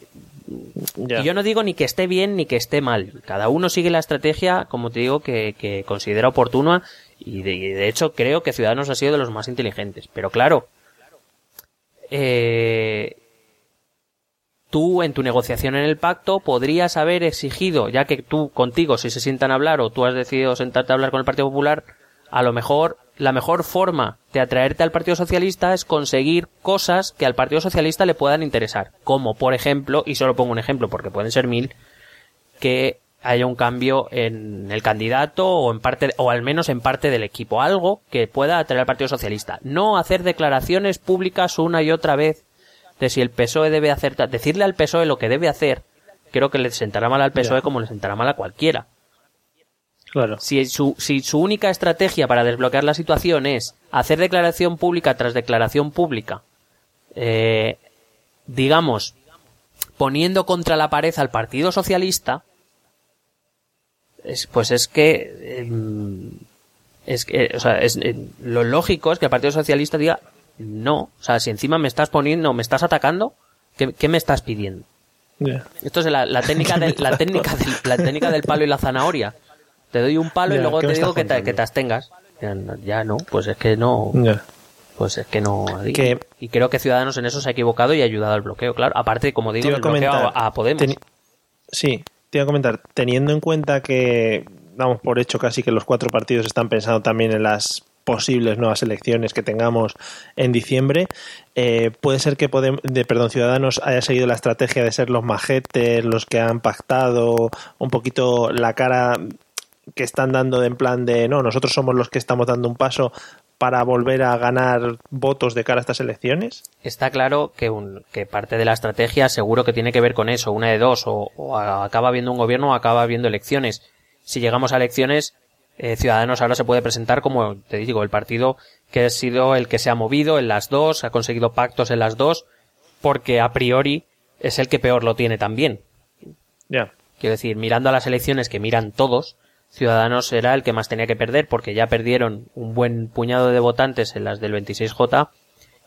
S2: yo no digo ni que esté bien ni que esté mal. Cada uno sigue la estrategia, como te digo, que, que considera oportuna y de, y de hecho creo que Ciudadanos ha sido de los más inteligentes. Pero claro, eh, tú en tu negociación en el pacto podrías haber exigido, ya que tú contigo si se sientan a hablar o tú has decidido sentarte a hablar con el Partido Popular, a lo mejor la mejor forma de atraerte al Partido Socialista es conseguir cosas que al Partido Socialista le puedan interesar, como por ejemplo, y solo pongo un ejemplo porque pueden ser mil, que haya un cambio en el candidato o en parte o al menos en parte del equipo, algo que pueda atraer al Partido Socialista, no hacer declaraciones públicas una y otra vez de si el PSOE debe hacer decirle al PSOE lo que debe hacer, creo que le sentará mal al PSOE como le sentará mal a cualquiera.
S1: Claro.
S2: Si su, si su única estrategia para desbloquear la situación es hacer declaración pública tras declaración pública, eh, digamos, poniendo contra la pared al Partido Socialista, es- pues es que, em, es que, o sea, es, eh, lo lógico es que el Partido Socialista diga, no, o sea, si encima me estás poniendo, me estás atacando, ¿qué, qué me estás pidiendo? Esto es la, la técnica del, la técnica del, la técnica del palo y la zanahoria. Te doy un palo y luego
S1: ¿qué
S2: te digo que te, que te abstengas. Ya no, ya no, pues es que no, pues es que no.
S1: Que-
S2: Y creo que Ciudadanos en eso se ha equivocado y ha ayudado al bloqueo, claro. Aparte, como digo, el bloqueo
S1: comentar,
S2: a, a Podemos.
S1: Sí, te iba a comentar, teniendo en cuenta que damos por hecho casi que los cuatro partidos están pensando también en las posibles nuevas elecciones que tengamos en diciembre, eh, puede ser que Podem- de, perdón, Ciudadanos haya seguido la estrategia de ser los majetes, los que han pactado, un poquito la cara que están dando en plan de no, nosotros somos los que estamos dando un paso para volver a ganar votos de cara a estas elecciones.
S2: Está claro que, un, que parte de la estrategia seguro que tiene que ver con eso, una de dos, o, acaba habiendo un gobierno o acaba habiendo elecciones. Si llegamos a elecciones, eh, Ciudadanos ahora se puede presentar como, te digo, el partido que ha sido el que se ha movido en las dos, ha conseguido pactos en las dos, porque a priori es el que peor lo tiene también.
S1: Ya.
S2: Quiero decir, mirando a las elecciones que miran todos, Ciudadanos era el que más tenía que perder porque ya perdieron un buen puñado de votantes en las del 26J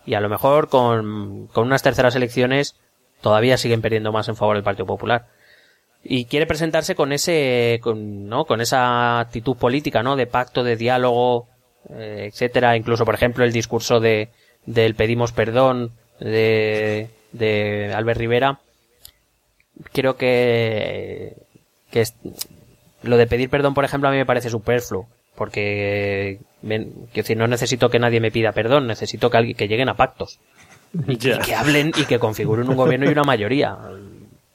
S2: y a lo mejor con, con unas terceras elecciones todavía siguen perdiendo más en favor del Partido Popular. Y quiere presentarse con ese, con, ¿no? Con esa actitud política, ¿no? De pacto, de diálogo, eh, etcétera. Incluso, por ejemplo, el discurso de, del pedimos perdón de, de Albert Rivera. Creo que, que lo de pedir perdón, por ejemplo, a mí me parece superfluo. Porque, decir, no necesito que nadie me pida perdón, necesito que alguien, que lleguen a pactos. Y que hablen y que configuren un gobierno y una mayoría.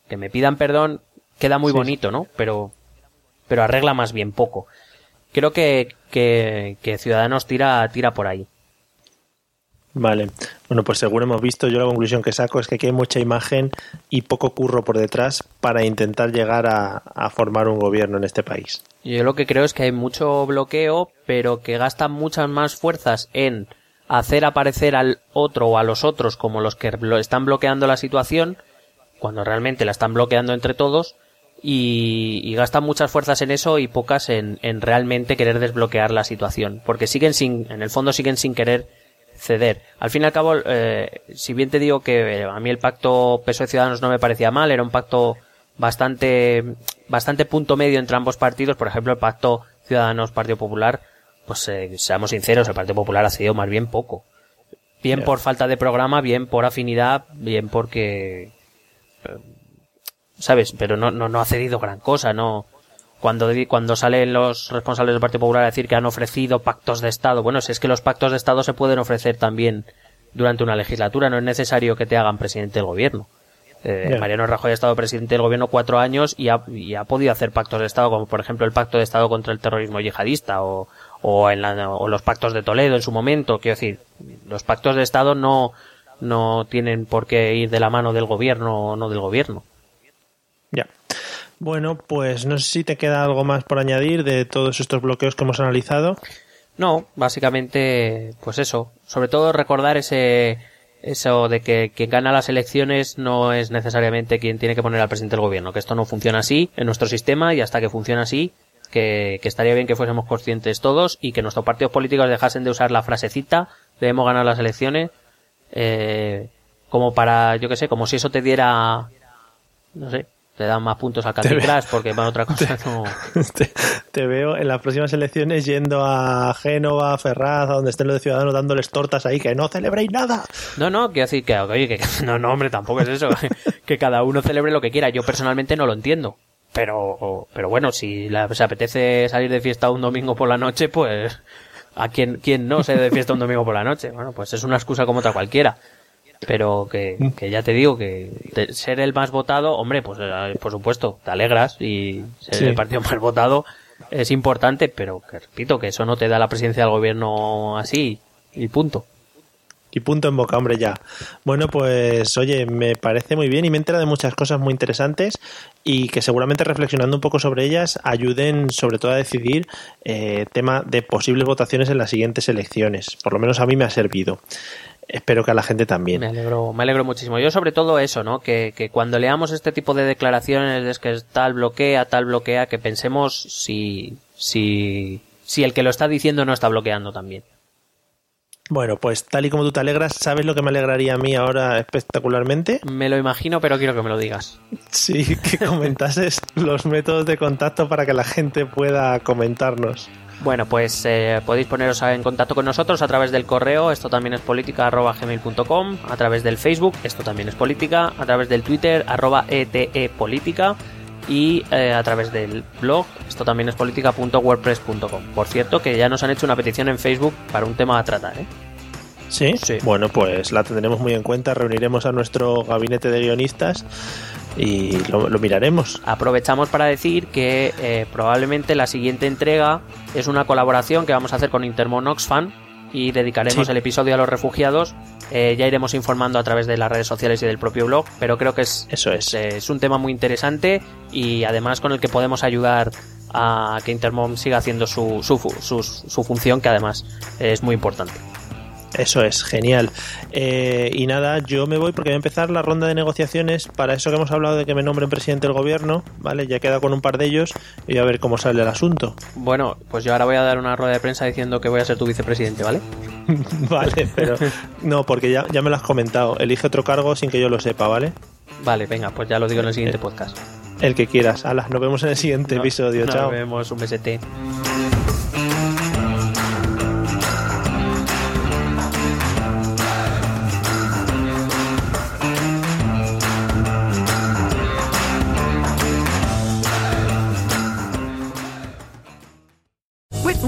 S2: Que me pidan perdón queda muy bonito, ¿no? Pero, pero arregla más bien poco. Creo que, que, que Ciudadanos tira, tira por ahí.
S1: Vale. Bueno, pues seguro hemos visto. Yo la conclusión que saco es que aquí hay mucha imagen y poco curro por detrás para intentar llegar a, formar un gobierno en este país.
S2: Yo lo que creo es que hay mucho bloqueo, pero que gastan muchas más fuerzas en hacer aparecer al otro o a los otros como los que están bloqueando la situación, cuando realmente la están bloqueando entre todos, y, y gastan muchas fuerzas en eso y pocas en, en realmente querer desbloquear la situación, porque siguen sin, en el fondo siguen sin querer ceder. Al fin y al cabo, eh, si bien te digo que eh, a mí el pacto PSOE Ciudadanos no me parecía mal, era un pacto bastante, bastante punto medio entre ambos partidos, por ejemplo el pacto Ciudadanos Partido Popular, pues eh, seamos sinceros, el Partido Popular ha sido más bien poco. Bien por falta de programa, bien por afinidad, bien porque, eh, ¿sabes? Pero no, no, no ha cedido gran cosa, no. Cuando, cuando salen los responsables del Partido Popular a decir que han ofrecido pactos de Estado, bueno, si es que los pactos de Estado se pueden ofrecer también durante una legislatura, no es necesario que te hagan presidente del gobierno. Eh. Mariano Rajoy ha estado presidente del gobierno cuatro años y ha, y ha podido hacer pactos de Estado, como por ejemplo el pacto de Estado contra el terrorismo yihadista o, o, en la- o los pactos de Toledo en su momento. Quiero decir, los pactos de Estado no, no tienen por qué ir de la mano del gobierno o no del gobierno.
S1: Ya. Bueno, pues no sé si te queda algo más por añadir de todos estos bloqueos que hemos analizado.
S2: No, básicamente, pues eso. Sobre todo recordar ese, eso de que quien gana las elecciones no es necesariamente quien tiene que poner al presidente del gobierno, que esto no funciona así en nuestro sistema y hasta que funciona así, que, que estaría bien que fuésemos conscientes todos y que nuestros partidos políticos dejasen de usar la frasecita debemos ganar las elecciones eh, como para, yo que sé, como si eso te diera, no sé, te dan más puntos al Candy Crush porque para otra cosa no...
S1: te, te veo en las próximas elecciones yendo a Génova, a Ferraz, a donde estén los de Ciudadanos, dándoles tortas ahí, que no celebréis nada.
S2: No, no, quiero decir que, oye, que no, no, hombre, tampoco es eso. que cada uno celebre lo que quiera. Yo personalmente no lo entiendo. Pero, pero bueno, si se apetece salir de fiesta un domingo por la noche, pues, ¿a quién, quién no se de fiesta un domingo por la noche? Bueno, pues es una excusa como otra cualquiera. Pero que, que ya te digo que ser el más votado, hombre, pues eh, por supuesto, te alegras y ser
S1: Sí.
S2: el partido más votado es importante, pero que repito que eso no te da la presidencia del gobierno así y punto.
S1: Y punto en boca, hombre, ya. Bueno, pues oye, me parece muy bien y me entera de muchas cosas muy interesantes y que seguramente reflexionando un poco sobre ellas ayuden sobre todo a decidir eh, tema de posibles votaciones en las siguientes elecciones. Por lo menos a mí me ha servido. Espero que a la gente también.
S2: Me alegro, me alegro muchísimo. Yo sobre todo eso, ¿no? Que, que cuando leamos este tipo de declaraciones de que tal bloquea, tal bloquea, que pensemos si, si, si el que lo está diciendo no está bloqueando también.
S1: Bueno, pues tal y como tú te alegras, ¿sabes lo que me alegraría a mí ahora espectacularmente?
S2: Me lo imagino, pero quiero que me lo digas.
S1: Sí, que comentases los métodos de contacto para que la gente pueda comentarnos.
S2: Bueno, pues eh, podéis poneros en contacto con nosotros a través del correo, esto también es política, arroba gmail.com, a través del Facebook, esto también es política, a través del Twitter, arroba ETE política y eh, a través del blog, esto también es política.wordpress.com. Por cierto, que ya nos han hecho una petición en Facebook para un tema a tratar, ¿eh?
S1: ¿Sí?
S2: Sí.
S1: Bueno, pues la tendremos muy en cuenta, reuniremos a nuestro gabinete de guionistas y lo, lo miraremos.
S2: Aprovechamos para decir que eh, probablemente la siguiente entrega es una colaboración que vamos a hacer con Intermon Oxfam y dedicaremos
S1: Sí.
S2: el episodio a los refugiados. Eh, ya iremos informando a través de las redes sociales y del propio blog, pero creo que es,
S1: Eso es.
S2: eh, es un tema muy interesante y además con el que podemos ayudar a que Intermon siga haciendo su, su, su, su función, que además es muy importante.
S1: Eso es, genial. Eh, y nada, yo me voy porque voy a empezar la ronda de negociaciones para eso que hemos hablado de que me nombren presidente del gobierno, ¿vale? Ya he quedado con un par de ellos y voy a ver cómo sale el asunto.
S2: Bueno, pues yo ahora voy a dar una rueda de prensa diciendo que voy a ser tu vicepresidente, ¿vale?
S1: vale, pero no, porque ya, ya me lo has comentado. Elige otro cargo sin que yo lo sepa, ¿vale?
S2: Vale, venga, pues ya lo digo en el siguiente podcast.
S1: El que quieras. Hala, nos vemos en el siguiente episodio.
S2: Nos
S1: Chao.
S2: vemos, un besete.